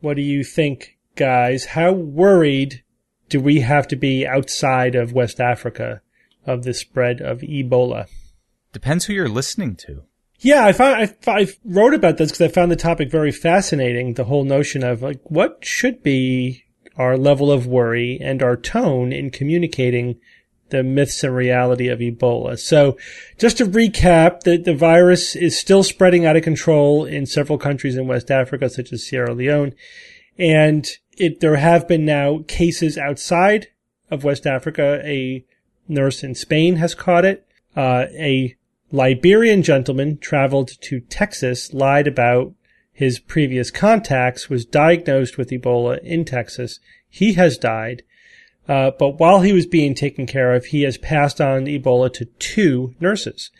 what do you think, guys? How worried do we have to be outside of West Africa of the spread of Ebola? Depends who you're listening to. Yeah, I found I, I wrote about this because I found the topic very fascinating. The whole notion of like what should be our level of worry and our tone in communicating the myths and reality of Ebola. So, just to recap, the the virus is still spreading out of control in several countries in West Africa, such as Sierra Leone, and it there have been now cases outside of West Africa. A nurse in Spain has caught it. Uh, a Liberian gentleman traveled to Texas, lied about his previous contacts, was diagnosed with Ebola in Texas. He has died. Uh, but while he was being taken care of, he has passed on Ebola to two nurses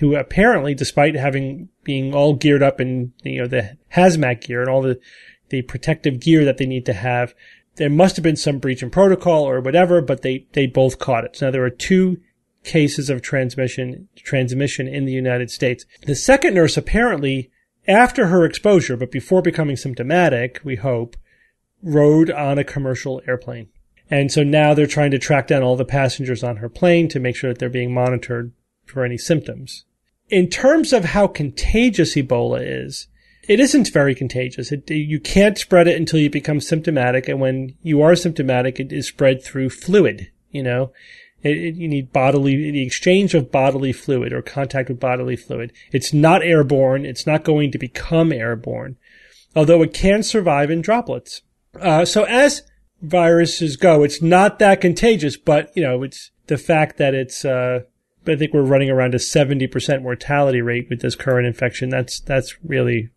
who apparently, despite having being all geared up in, you know, the hazmat gear and all the, the protective gear that they need to have, there must have been some breach in protocol or whatever, but they, they both caught it. So now there are two cases of transmission transmission in the United States. The second nurse apparently, after her exposure, but before becoming symptomatic, we hope, rode on a commercial airplane. And so now they're trying to track down all the passengers on her plane to make sure that they're being monitored for any symptoms. In terms of how contagious Ebola is, it isn't very contagious. It, you can't spread it until you become symptomatic. And when you are symptomatic, it is spread through fluid, you know, it, it, you need bodily, the exchange of bodily fluid or contact with bodily fluid. It's not airborne. It's not going to become airborne, although it can survive in droplets. Uh, so as viruses go, it's not that contagious, but you know, it's the fact that it's, uh, but I think we're running around a 70% mortality rate with this current infection. That's, that's really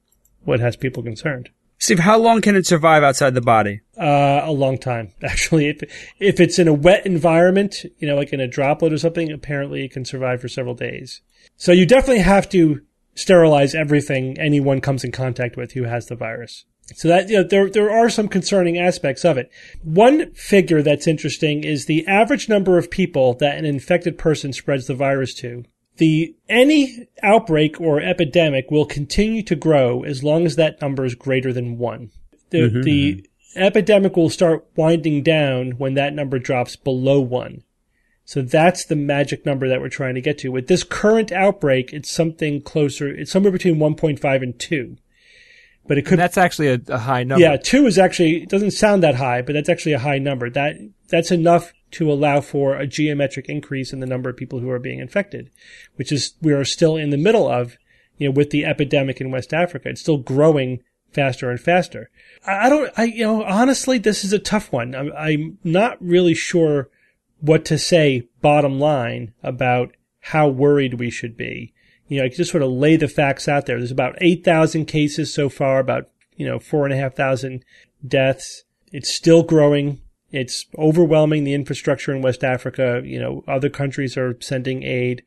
what has people concerned. Steve, how long can it survive outside the body? Uh, a long time, actually. If, if it's in a wet environment, you know, like in a droplet or something, apparently it can survive for several days. So you definitely have to sterilize everything anyone comes in contact with who has the virus. So that, you know, there, there are some concerning aspects of it. One figure that's interesting is the average number of people that an infected person spreads the virus to. The, any outbreak or epidemic will continue to grow as long as that number is greater than one. The, mm-hmm. the epidemic will start winding down when that number drops below one. So that's the magic number that we're trying to get to. With this current outbreak, it's something closer, it's somewhere between 1.5 and 2 but it could. And that's actually a, a, high number. Yeah, two is actually it doesn't sound that high, but that's actually a high number. That that's enough to allow for a geometric increase in the number of people who are being infected, which is we are still in the middle of, you know, with the epidemic in West Africa. It's still growing faster and faster. I, don't, I you know, honestly, this is a tough one. I'm, I'm not really sure what to say. Bottom line about how worried we should be you know, I just sort of lay the facts out there. There's about 8,000 cases so far, about, you know, four and a half thousand deaths. It's still growing. It's overwhelming the infrastructure in West Africa. You know, other countries are sending aid.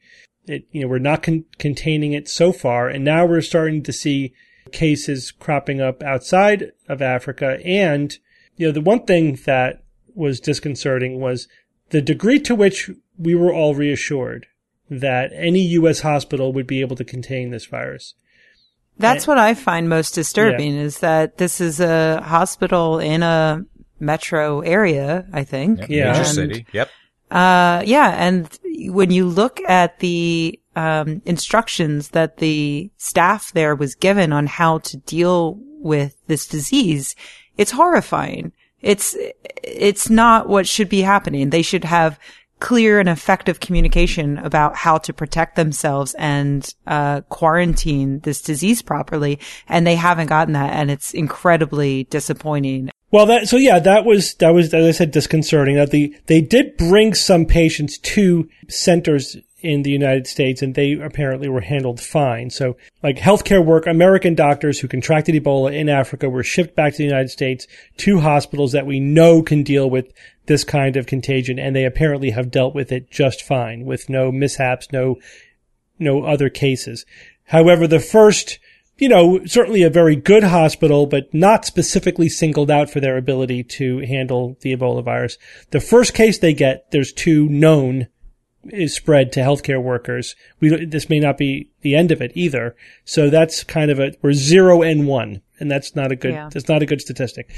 It, you know, we're not con- containing it so far. And now we're starting to see cases cropping up outside of Africa. And, you know, the one thing that was disconcerting was the degree to which we were all reassured that any U.S. hospital would be able to contain this virus. That's and, what I find most disturbing yeah. is that this is a hospital in a metro area, I think. Yep. Yeah. Major city. Yep. Uh, yeah. And when you look at the, um, instructions that the staff there was given on how to deal with this disease, it's horrifying. It's, it's not what should be happening. They should have clear and effective communication about how to protect themselves and uh, quarantine this disease properly, and they haven't gotten that, and it's incredibly disappointing. Well, that so yeah, that was that was as I said disconcerting. That the they did bring some patients to centers in the United States, and they apparently were handled fine. So, like healthcare work, American doctors who contracted Ebola in Africa were shipped back to the United States to hospitals that we know can deal with this kind of contagion, and they apparently have dealt with it just fine, with no mishaps, no no other cases. However, the first you know, certainly a very good hospital, but not specifically singled out for their ability to handle the Ebola virus. The first case they get, there's two known is spread to healthcare workers. We this may not be the end of it either. So that's kind of a we're zero and one, and that's not a good yeah. that's not a good statistic.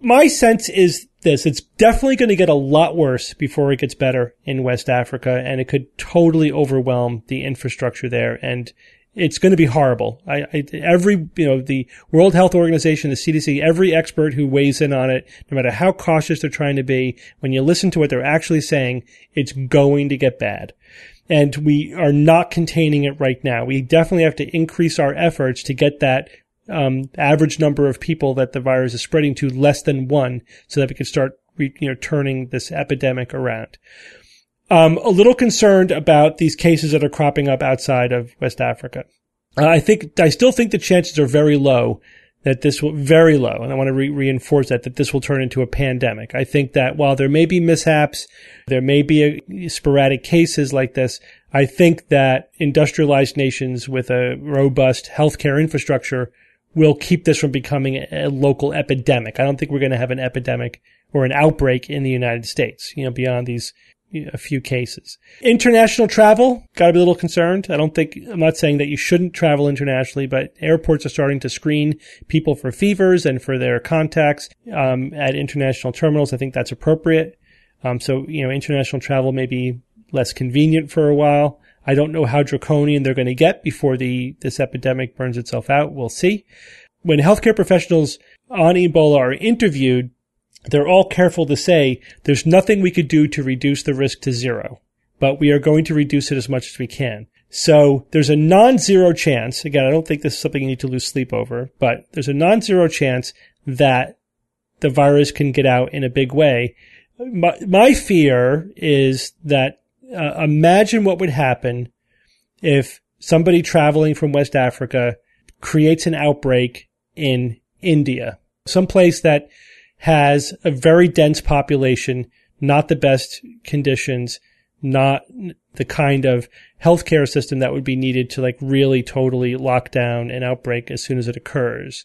My sense is this: it's definitely going to get a lot worse before it gets better in West Africa, and it could totally overwhelm the infrastructure there. And it's going to be horrible. I, I, every, you know, the World Health Organization, the CDC, every expert who weighs in on it, no matter how cautious they're trying to be, when you listen to what they're actually saying, it's going to get bad. And we are not containing it right now. We definitely have to increase our efforts to get that um, average number of people that the virus is spreading to less than one, so that we can start, you know, turning this epidemic around. Um, a little concerned about these cases that are cropping up outside of West Africa. Uh, I think, I still think the chances are very low that this will, very low, and I want to re- reinforce that, that this will turn into a pandemic. I think that while there may be mishaps, there may be a, sporadic cases like this, I think that industrialized nations with a robust healthcare infrastructure will keep this from becoming a, local epidemic. I don't think we're going to have an epidemic or an outbreak in the United States, you know, beyond these a few cases. International travel, got to be a little concerned. I don't think, I'm not saying that you shouldn't travel internationally, but airports are starting to screen people for fevers and for their contacts um, at international terminals. I think that's appropriate. Um, so, you know, international travel may be less convenient for a while. I don't know how draconian they're going to get before the this epidemic burns itself out. We'll see. When healthcare professionals on Ebola are interviewed, they're all careful to say there's nothing we could do to reduce the risk to zero, but we are going to reduce it as much as we can. So there's a non-zero chance. Again, I don't think this is something you need to lose sleep over, but there's a non-zero chance that the virus can get out in a big way. My, my fear is that uh, imagine what would happen if somebody traveling from West Africa creates an outbreak in India, someplace that has a very dense population, not the best conditions, not the kind of healthcare system that would be needed to like really totally lock down an outbreak as soon as it occurs.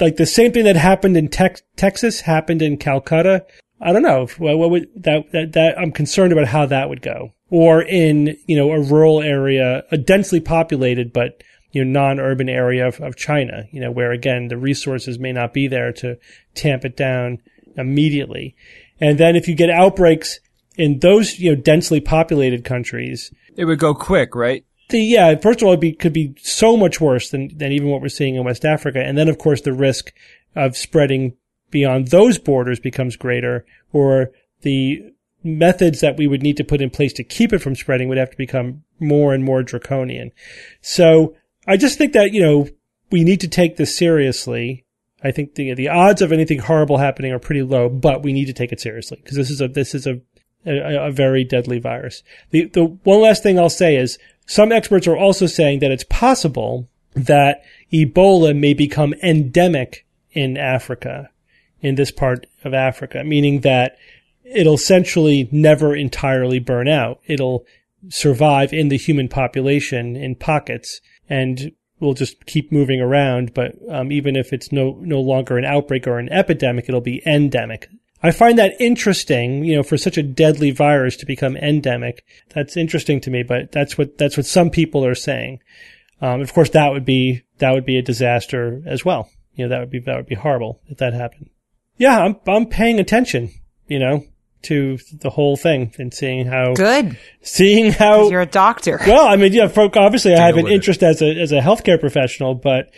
like the same thing that happened in Tex- Texas happened in Calcutta. I don't know. What would that, that, that, I'm concerned about how that would go. Or in, you know, a rural area, a densely populated, but, you know, non-urban area of, of China, you know, where again, the resources may not be there to tamp it down immediately. And then if you get outbreaks in those, you know, densely populated countries, it would go quick, right? The, yeah, first of all, it be, could be so much worse than, than even what we're seeing in West Africa. And then, of course, the risk of spreading beyond those borders becomes greater, or the methods that we would need to put in place to keep it from spreading would have to become more and more draconian. So I just think that, you know, we need to take this seriously. I think the, the odds of anything horrible happening are pretty low, but we need to take it seriously because this is a, this is a, a, a very deadly virus. The, the one last thing I'll say is some experts are also saying that it's possible that Ebola may become endemic in Africa, in this part of Africa, meaning that it'll essentially never entirely burn out. It'll survive in the human population in pockets and we'll just keep moving around. But um, even if it's no no longer an outbreak or an epidemic, it'll be endemic. I find that interesting, you know, for such a deadly virus to become endemic. That's interesting to me, but that's what, that's what some people are saying. Um, of course, that would be, that would be a disaster as well. You know, that would be, that would be horrible if that happened. Yeah, I'm, I'm paying attention, you know, to the whole thing and seeing how good, seeing how you're a doctor. Well, I mean, yeah, obviously I have an interest it. as a, as a healthcare professional, but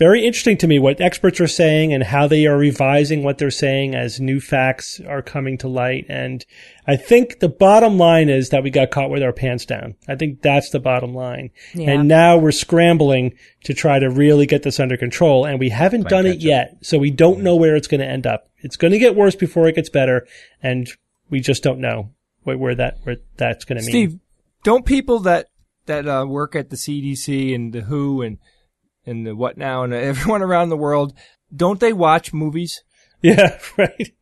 very interesting to me what experts are saying and how they are revising what they're saying as new facts are coming to light. And I think the bottom line is that we got caught with our pants down. I think that's the bottom line. Yeah. And now we're scrambling to try to really get this under control and we haven't done it yet. So we don't mm-hmm. know where it's going to end up. It's going to get worse before it gets better. And we just don't know where, where that, where that's going to mean. Steve, don't people that, that uh, work at the CDC and the WHO and and the what now and everyone around the world, don't they watch movies? Yeah, right.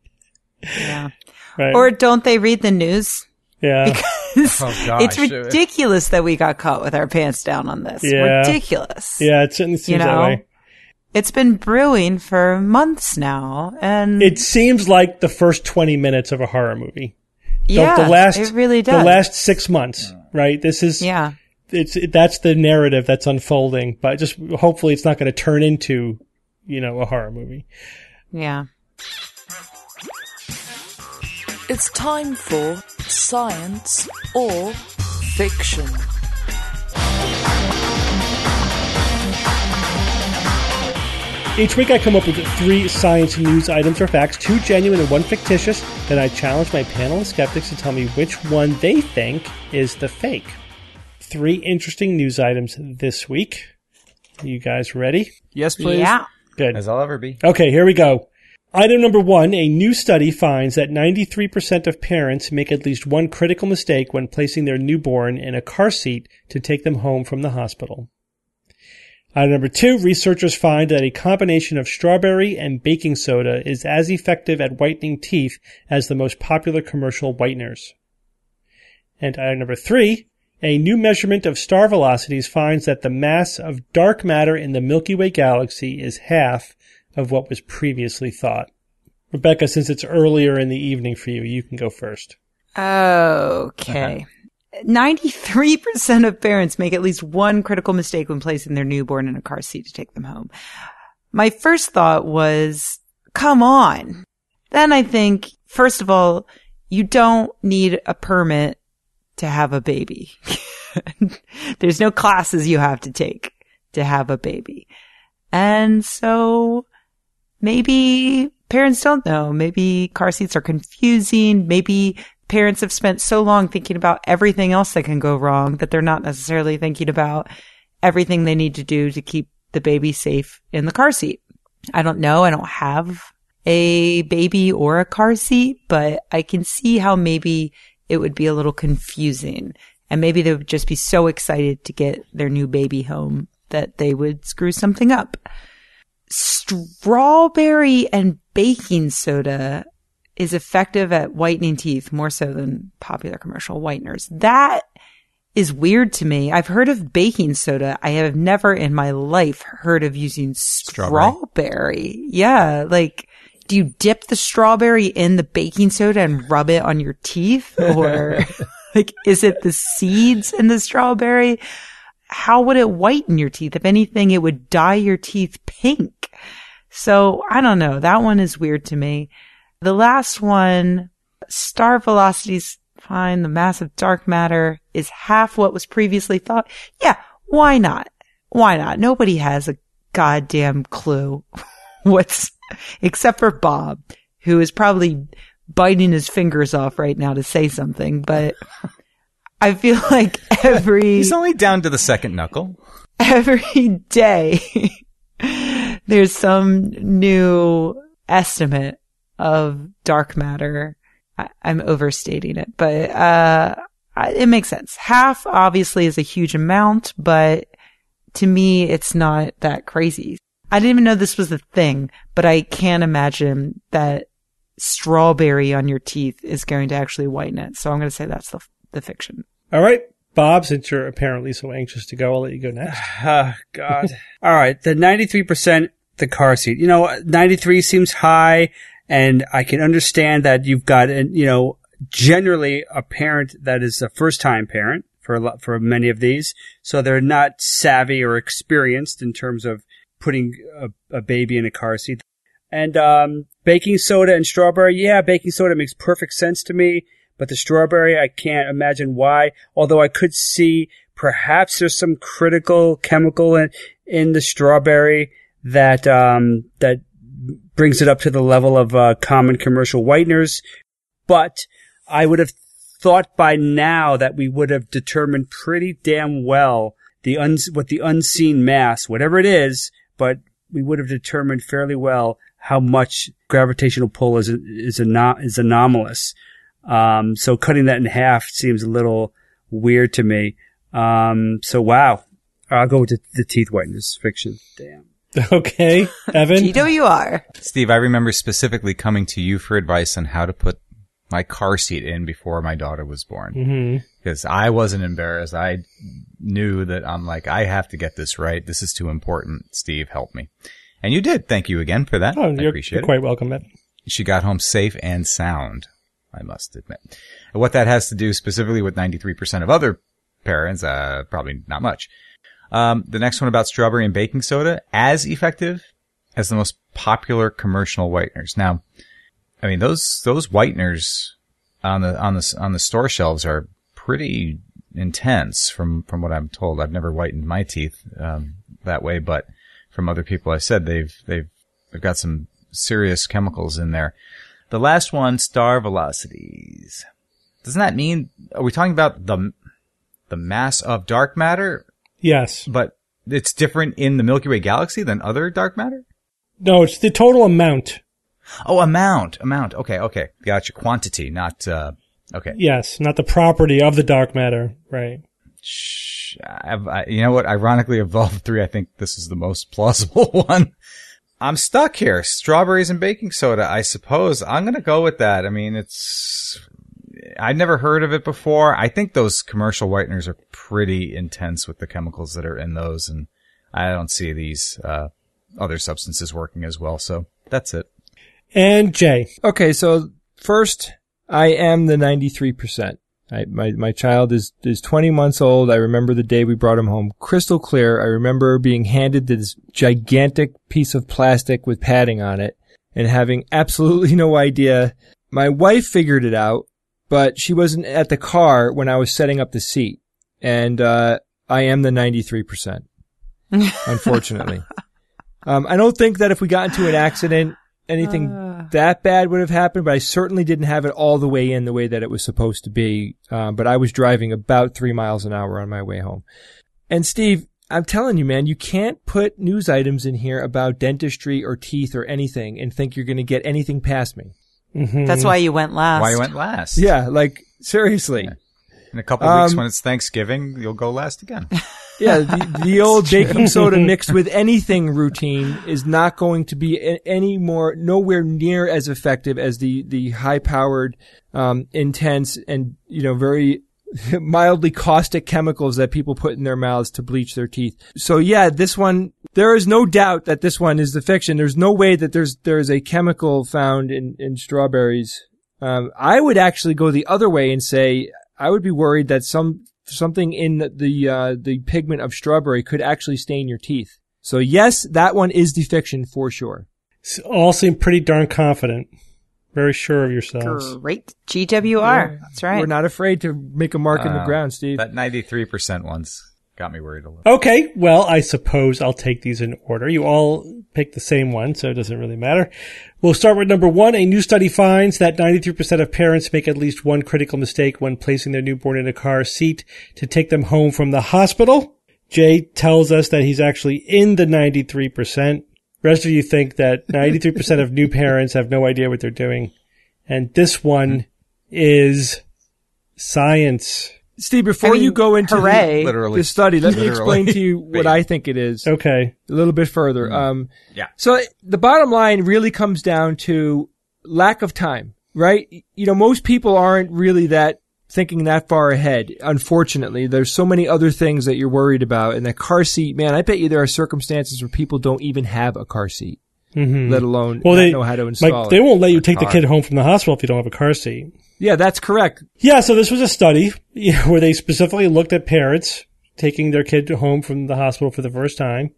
Yeah. Right. Or don't they read the news? Yeah. Because oh, it's ridiculous that we got caught with our pants down on this. Yeah. Ridiculous. Yeah, it certainly seems you know? that way. It's been brewing for months now, and it seems like the first twenty minutes of a horror movie. Yeah, the, the last, it really does. The last six months, right? This is yeah it's that's the narrative that's unfolding, but just hopefully it's not going to turn into, you know, a horror movie. Yeah. It's time for science or fiction. Each week I come up with three science news items or facts, two genuine and one fictitious. Then I challenge my panel of skeptics to tell me which one they think is the fake three interesting news items this week. You guys ready? Yes, please. Yeah. Good. As I'll ever be. Okay, here we go. Item number one, a new study finds that 93% of parents make at least one critical mistake when placing their newborn in a car seat to take them home from the hospital. Item number two, researchers find that a combination of strawberry and baking soda is as effective at whitening teeth as the most popular commercial whiteners. And item number three, a new measurement of star velocities finds that the mass of dark matter in the Milky Way galaxy is half of what was previously thought. Rebecca, since it's earlier in the evening for you, you can go first. Okay. Uh-huh. 93% of parents make at least one critical mistake when placing their newborn in a car seat to take them home. My first thought was, come on. Then I think, first of all, you don't need a permit to have a baby. There's no classes you have to take to have a baby. And so maybe parents don't know. Maybe car seats are confusing. Maybe parents have spent so long thinking about everything else that can go wrong that they're not necessarily thinking about everything they need to do to keep the baby safe in the car seat. I don't know. I don't have a baby or a car seat, but I can see how maybe it would be a little confusing. And maybe they would just be so excited to get their new baby home that they would screw something up. Strawberry and baking soda is effective at whitening teeth more so than popular commercial whiteners. That is weird to me. I've heard of baking soda. I have never in my life heard of using strawberry. strawberry. Yeah. Like, do you dip the strawberry in the baking soda and rub it on your teeth? Or like, is it the seeds in the strawberry? How would it whiten your teeth? If anything, it would dye your teeth pink. So I don't know. That one is weird to me. The last one, star velocities fine. The mass of dark matter is half what was previously thought. Yeah. Why not? Why not? Nobody has a goddamn clue what's, except for Bob, who is probably biting his fingers off right now to say something, but I feel like every. He's only down to the second knuckle. Every day there's some new estimate of dark matter. I, am overstating it, but, uh, it makes sense. Half obviously is a huge amount, but to me, it's not that crazy. I didn't even know this was a thing, but I can't imagine that strawberry on your teeth is going to actually whiten it. So I'm going to say that's the, the fiction. All right. Bob, since you're apparently so anxious to go, I'll let you go next. Oh, God. All right. The 93%, the car seat. You know, 93 seems high, and I can understand that you've got, you know, generally a parent that is a first time parent for a lot, for many of these. So they're not savvy or experienced in terms of putting a, a baby in a car seat. And, um, baking soda and strawberry. Yeah, baking soda makes perfect sense to me. But the strawberry, I can't imagine why. Although I could see perhaps there's some critical chemical in, in the strawberry that, um, that brings it up to the level of, uh, common commercial whiteners. But I would have thought by now that we would have determined pretty damn well the uns- what the unseen mass, whatever it is, but we would have determined fairly well how much gravitational pull is is, anom- is anomalous. Um, so cutting that in half seems a little weird to me. Um, so wow, I'll go with the, the teeth whiteness fiction. Damn. Okay, Evan. GWR. Steve, I remember specifically coming to you for advice on how to put my car seat in before my daughter was born. Mm-hmm. Because I wasn't embarrassed. I knew that I'm like, I have to get this right. This is too important. Steve, help me. And you did. Thank you again for that. Oh, I you're, appreciate you're it. quite welcome, Evan. She got home safe and sound, I must admit. And what that has to do specifically with 93% of other parents, uh, probably not much. Um, the next one about strawberry and baking soda, as effective as the most popular commercial whiteners. Now, I mean, those, those whiteners on the, on the, on the store shelves are pretty intense from, from what I'm told. I've never whitened my teeth, um, that way, but from other people I said they've, they've, they've got some serious chemicals in there. The last one, star velocities. Doesn't that mean, are we talking about the, the mass of dark matter? Yes. But it's different in the Milky Way galaxy than other dark matter? No, it's the total amount. Oh, amount, amount. Okay, okay. Gotcha. Quantity, not, uh, okay. Yes, not the property of the dark matter. Right. Shh. I, you know what? Ironically, of all three, I think this is the most plausible one. I'm stuck here. Strawberries and baking soda, I suppose. I'm going to go with that. I mean, it's, I'd never heard of it before. I think those commercial whiteners are pretty intense with the chemicals that are in those. And I don't see these, uh, other substances working as well. So that's it and Jay. Okay, so first, I am the 93%. I, my, my child is, is 20 months old. I remember the day we brought him home crystal clear. I remember being handed this gigantic piece of plastic with padding on it and having absolutely no idea. My wife figured it out, but she wasn't at the car when I was setting up the seat. And, uh, I am the 93%. unfortunately. Um, I don't think that if we got into an accident anything uh. that bad would have happened, but I certainly didn't have it all the way in the way that it was supposed to be. Um, but I was driving about three miles an hour on my way home. And Steve, I'm telling you, man, you can't put news items in here about dentistry or teeth or anything and think you're going to get anything past me. Mm-hmm. That's why you went last. Why you went last? Yeah, like seriously. Yeah. In a couple of weeks um, when it's Thanksgiving, you'll go last again. Yeah, the, the old baking soda mixed with anything routine is not going to be any more, nowhere near as effective as the, the high powered, um, intense and, you know, very mildly caustic chemicals that people put in their mouths to bleach their teeth. So yeah, this one, there is no doubt that this one is the fiction. There's no way that there's, there's a chemical found in, in strawberries. Um, I would actually go the other way and say, I would be worried that some, something in the, the, uh, the pigment of strawberry could actually stain your teeth. So yes, that one is the fiction for sure. All seem pretty darn confident. Very sure of yourselves. Great. GWR. Yeah. That's right. We're not afraid to make a mark uh, in the ground, Steve. That 93% one's got me worried a little. Okay. Well, I suppose I'll take these in order. You all pick the same one, so it doesn't really matter. We'll start with number one. A new study finds that 93% of parents make at least one critical mistake when placing their newborn in a car seat to take them home from the hospital. Jay tells us that he's actually in the 93% rest of you think that 93% of new parents have no idea what they're doing. And this one hmm. is science. Steve, before I mean, you go into hooray. The, the study, let me explain to you what I think it is. Okay. A little bit further. Mm. Um, yeah. So the bottom line really comes down to lack of time, right? You know, most people aren't really that thinking that far ahead. Unfortunately, there's so many other things that you're worried about. And the car seat, man, I bet you there are circumstances where people don't even have a car seat, mm-hmm. let alone well, they know how to install like, They won't let you take the kid home from the hospital if you don't have a car seat. Yeah, that's correct. Yeah, so this was a study you know, where they specifically looked at parents taking their kid home from the hospital for the first time,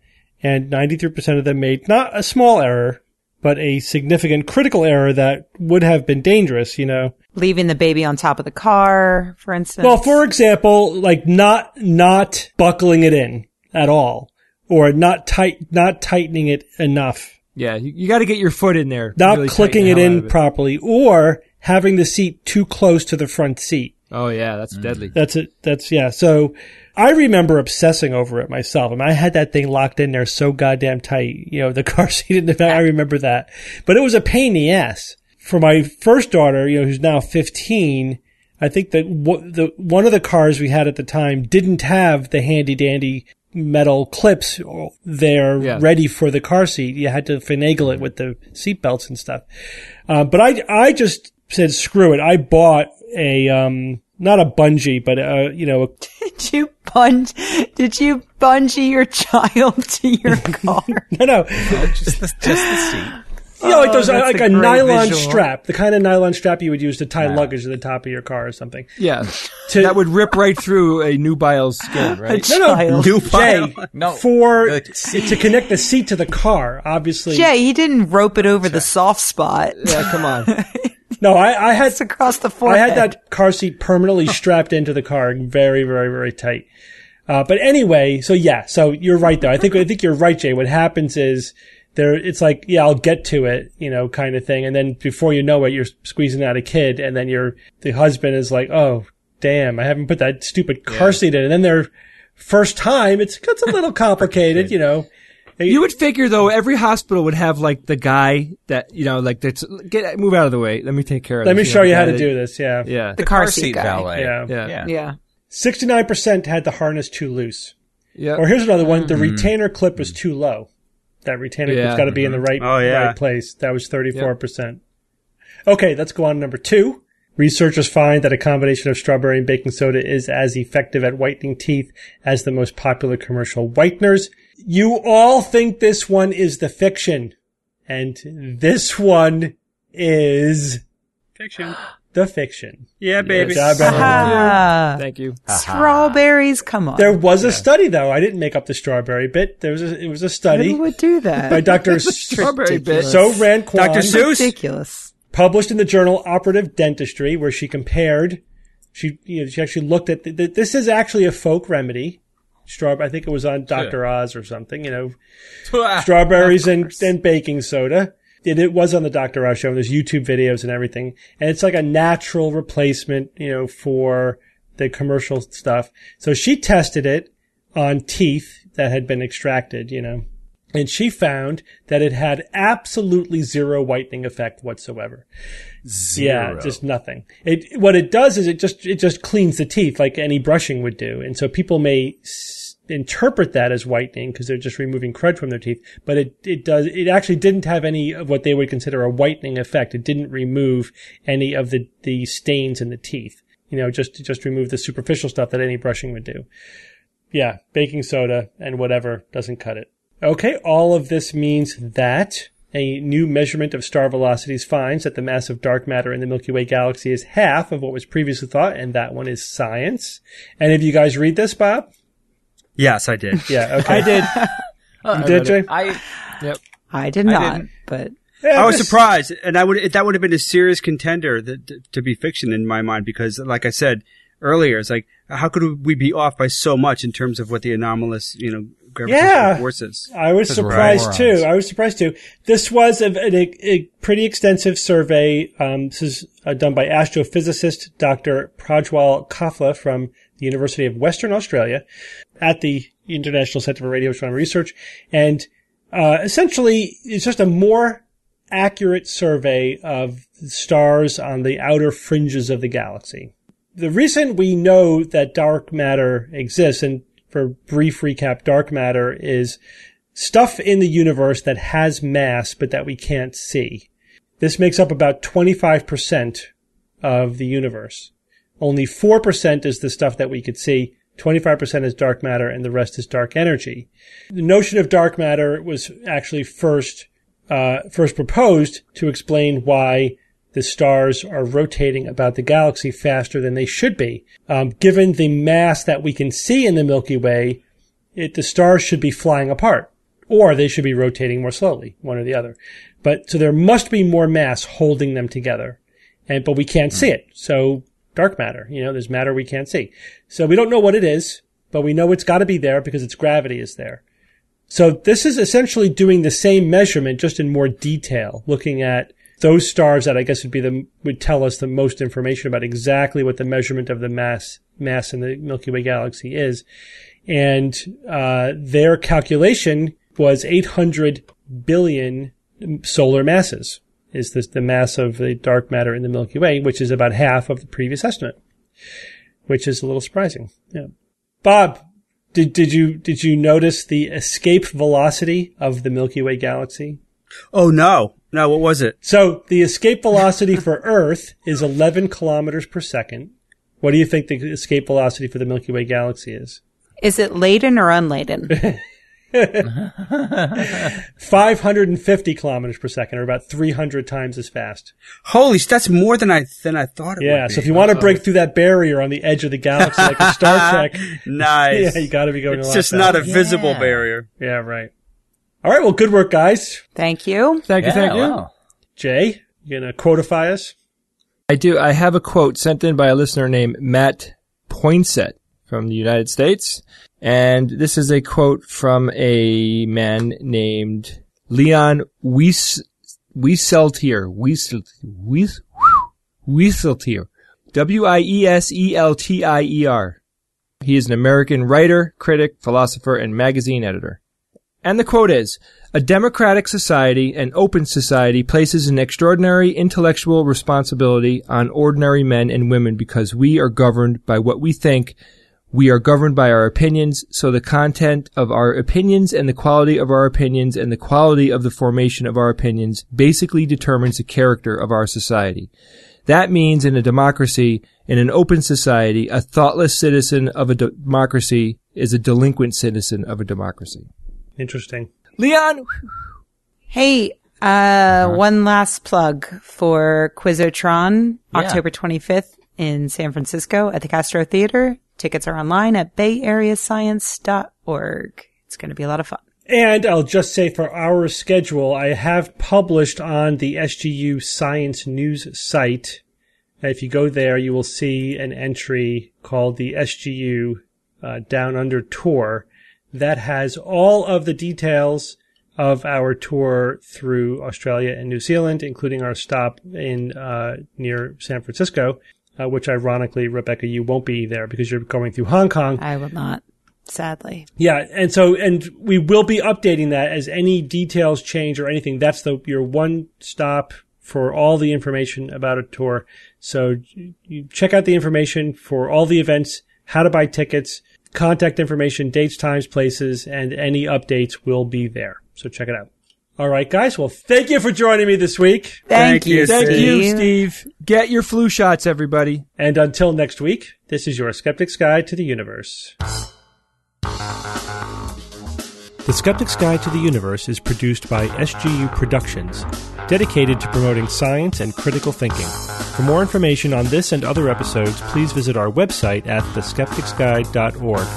and 93% of them made not a small error, but a significant critical error that would have been dangerous, you know. Leaving the baby on top of the car, for instance. Well, for example, like not, not buckling it in at all or not tight, not tightening it enough. Yeah. You, you got to get your foot in there. Not really clicking it in it. properly or having the seat too close to the front seat. Oh yeah, that's mm. deadly. That's it. That's yeah. So I remember obsessing over it myself. I mean, I had that thing locked in there so goddamn tight. You know, the car seat in the back. I remember that, but it was a pain in the ass for my first daughter. You know, who's now 15. I think that w- the one of the cars we had at the time didn't have the handy dandy metal clips there yeah. ready for the car seat. You had to finagle it with the seat belts and stuff. Uh, but I, I just said, screw it. I bought a, um, not a bungee, but uh, you know. A, did you bunge? Did you bungee your child to your car? no, no, just the, just the seat. You know, like those, oh, like a, a nylon visual. strap, the kind of nylon strap you would use to tie wow. luggage to the top of your car or something. Yeah, to, that would rip right through a nubile's skin, right? no, no, nubile. Jay, no, for to connect the seat to the car, obviously. Jay, he didn't rope it over the soft spot. Yeah, come on. No, I, I had it's across the forehead. I had that car seat permanently strapped into the car, very, very, very tight. Uh, but anyway, so yeah, so you're right though. I think I think you're right, Jay. What happens is there, it's like, yeah, I'll get to it, you know, kind of thing, and then before you know it, you're squeezing out a kid, and then your the husband is like, oh, damn, I haven't put that stupid car yeah. seat in, and then their first time, it's it's a little complicated, you know. You would figure though, every hospital would have like the guy that you know, like that's get move out of the way. Let me take care of. Let this. me show you, how to do this. Yeah, yeah. The, the car, car, seat, guy. valet. Yeah, yeah, yeah. Sixty-nine percent had the harness too loose. Yeah. Or here's another one: the mm-hmm. retainer clip was too low. That retainer yeah. clip's got to be in the mm-hmm. right, oh, yeah. right place. That was thirty-four percent. Okay, let's go on to number two. Researchers find that a combination of strawberry and baking soda is as effective at whitening teeth as the most popular commercial whiteners. You all think this one is the fiction. And this one is fiction. The fiction. Yeah, baby. Yes. Thank you. Strawberries, come on. There was a study though. I didn't make up the strawberry bit. There was a, it was a study. Who would do that? By Dr. strawberry bit. So Ran Kwon. Dr. Seuss. Ridiculous. Published in the journal Operative Dentistry, where she compared, she, you know, she actually looked at, the, the, this is actually a folk remedy strawberry. I think it was on Dr. Yeah. Oz or something, you know, strawberries and, and baking soda. It, it was on the Dr. Oz show. And there's YouTube videos and everything. And it's like a natural replacement, you know, for the commercial stuff. So she tested it on teeth that had been extracted, you know, and she found that it had absolutely zero whitening effect whatsoever. Zero. Yeah, just nothing. It what it does is it just it just cleans the teeth like any brushing would do, and so people may interpret that as whitening because they're just removing crud from their teeth, but it it does it actually didn't have any of what they would consider a whitening effect. It didn't remove any of the the stains in the teeth. You know, just just remove the superficial stuff that any brushing would do. Yeah, baking soda and whatever doesn't cut it. Okay, all of this means that a new measurement of star velocities finds that the mass of dark matter in the Milky Way galaxy is half of what was previously thought, and that one is science. And if you guys read this, Bob? Yes, I did. Yeah, okay. I did. you did, Jay? I, Yep. I did not, but I was surprised, and I would that would have been a serious contender that, to be fiction in my mind because, like I said earlier, it's like how could we be off by so much in terms of what the anomalous, you know, gravitational Yeah. forces? I was surprised morons. too. I was surprised too. This was a, a, a pretty extensive survey. Um, this is uh, done by astrophysicist Dr. Prajwal Kafle from the University of Western Australia at the International Center for Radio Astronomy Research. And uh, essentially, it's just a more accurate survey of stars on the outer fringes of the galaxy. The reason we know that dark matter exists, and for brief recap, dark matter is stuff in the universe that has mass but that we can't see. This makes up about 25% of the universe. Only 4% is the stuff that we could see. 25% is dark matter and the rest is dark energy. The notion of dark matter was actually first, uh, first proposed to explain why the stars are rotating about the galaxy faster than they should be. Um, given the mass that we can see in the Milky Way, it, the stars should be flying apart, or they should be rotating more slowly, one or the other. But so there must be more mass holding them together, and but we can't see it. So dark matter, you know, there's matter we can't see. So we don't know what it is, but we know it's got to be there because its gravity is there. So this is essentially doing the same measurement, just in more detail, looking at those stars that I guess would be the would tell us the most information about exactly what the measurement of the mass mass in the Milky Way galaxy is, and uh, their calculation was 800 billion solar masses. Is this the mass of the dark matter in the Milky Way, which is about half of the previous estimate, which is a little surprising. Yeah, Bob. Did, did you did you notice the escape velocity of the Milky Way galaxy? Oh no, no, what was it? So the escape velocity for Earth is 11 kilometers per second. What do you think the escape velocity for the Milky Way galaxy is? is it laden or unladen? 550 kilometers per second, or about 300 times as fast. Holy, that's more than I than I thought it Yeah, would be. so if you want to break through that barrier on the edge of the galaxy, like in Star Trek, nice, yeah, you got to be going. a it's lot just faster. not a visible Yeah. barrier. Yeah, right. All right. Well, good work, guys. Thank you. Thank you, yeah, thank you. wow. Jay, you gonna quotify us? I do. I have a quote sent in by a listener named Matt Poinsett from the United States. And this is a quote from a man named Leon Wies, Wieseltier. Wiesel, Wieseltier. W-I-E-S-E-L-T-I-E-R. He is an American writer, critic, philosopher, and magazine editor. And the quote is, a democratic society, an open society, places an extraordinary intellectual responsibility on ordinary men and women because we are governed by what we think. We are governed by our opinions, so the content of our opinions and the quality of our opinions and the quality of the formation of our opinions basically determines the character of our society. That means in a democracy, in an open society, a thoughtless citizen of a democracy is a delinquent citizen of a democracy. Interesting. Leon, Hey, uh, one last plug for Quizotron, Yeah. October 25th in San Francisco at the Castro Theater. Tickets are online at bayareascience.org. It's going to be a lot of fun. And I'll just say for our schedule, I have published on the SGU Science News site. If you go there, you will see an entry called the SGU uh, Down Under Tour that has all of the details of our tour through Australia and New Zealand, including our stop in uh, near San Francisco, uh, which ironically, Rebecca, you won't be there because you're going through Hong Kong. I will not, sadly. Yeah, and so and we will be updating that as any details change or anything. That's the your one stop for all the information about a tour. So you- you check out the information for all the events, how to buy tickets, contact information, dates, times, places, and any updates will be there. So check it out. All right, guys. Well, thank you for joining me this week. Thank, Thank you, Thank Steve. you, Steve. Get your flu shots, everybody. And until next week, this is your Skeptic's Guide to the Universe. The Skeptic's Guide to the Universe is produced by SGU Productions, dedicated to promoting science and critical thinking. For more information on this and other episodes, please visit our website at theskepticsguide.org,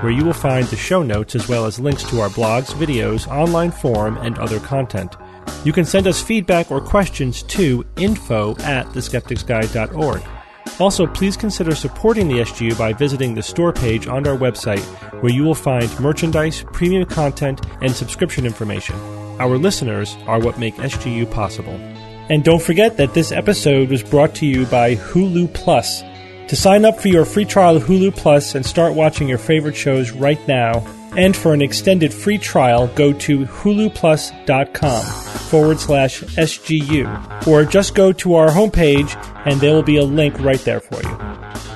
where you will find the show notes as well as links to our blogs, videos, online forum, and other content. You can send us feedback or questions to info at theskepticsguide.org. Also, please consider supporting the SGU by visiting the store page on our website, where you will find merchandise, premium content, and subscription information. Our listeners are what make SGU possible. And don't forget that this episode was brought to you by Hulu Plus. To sign up for your free trial of Hulu Plus and start watching your favorite shows right now, and for an extended free trial, go to huluplus.com forward slash SGU, or just go to our homepage and there will be a link right there for you.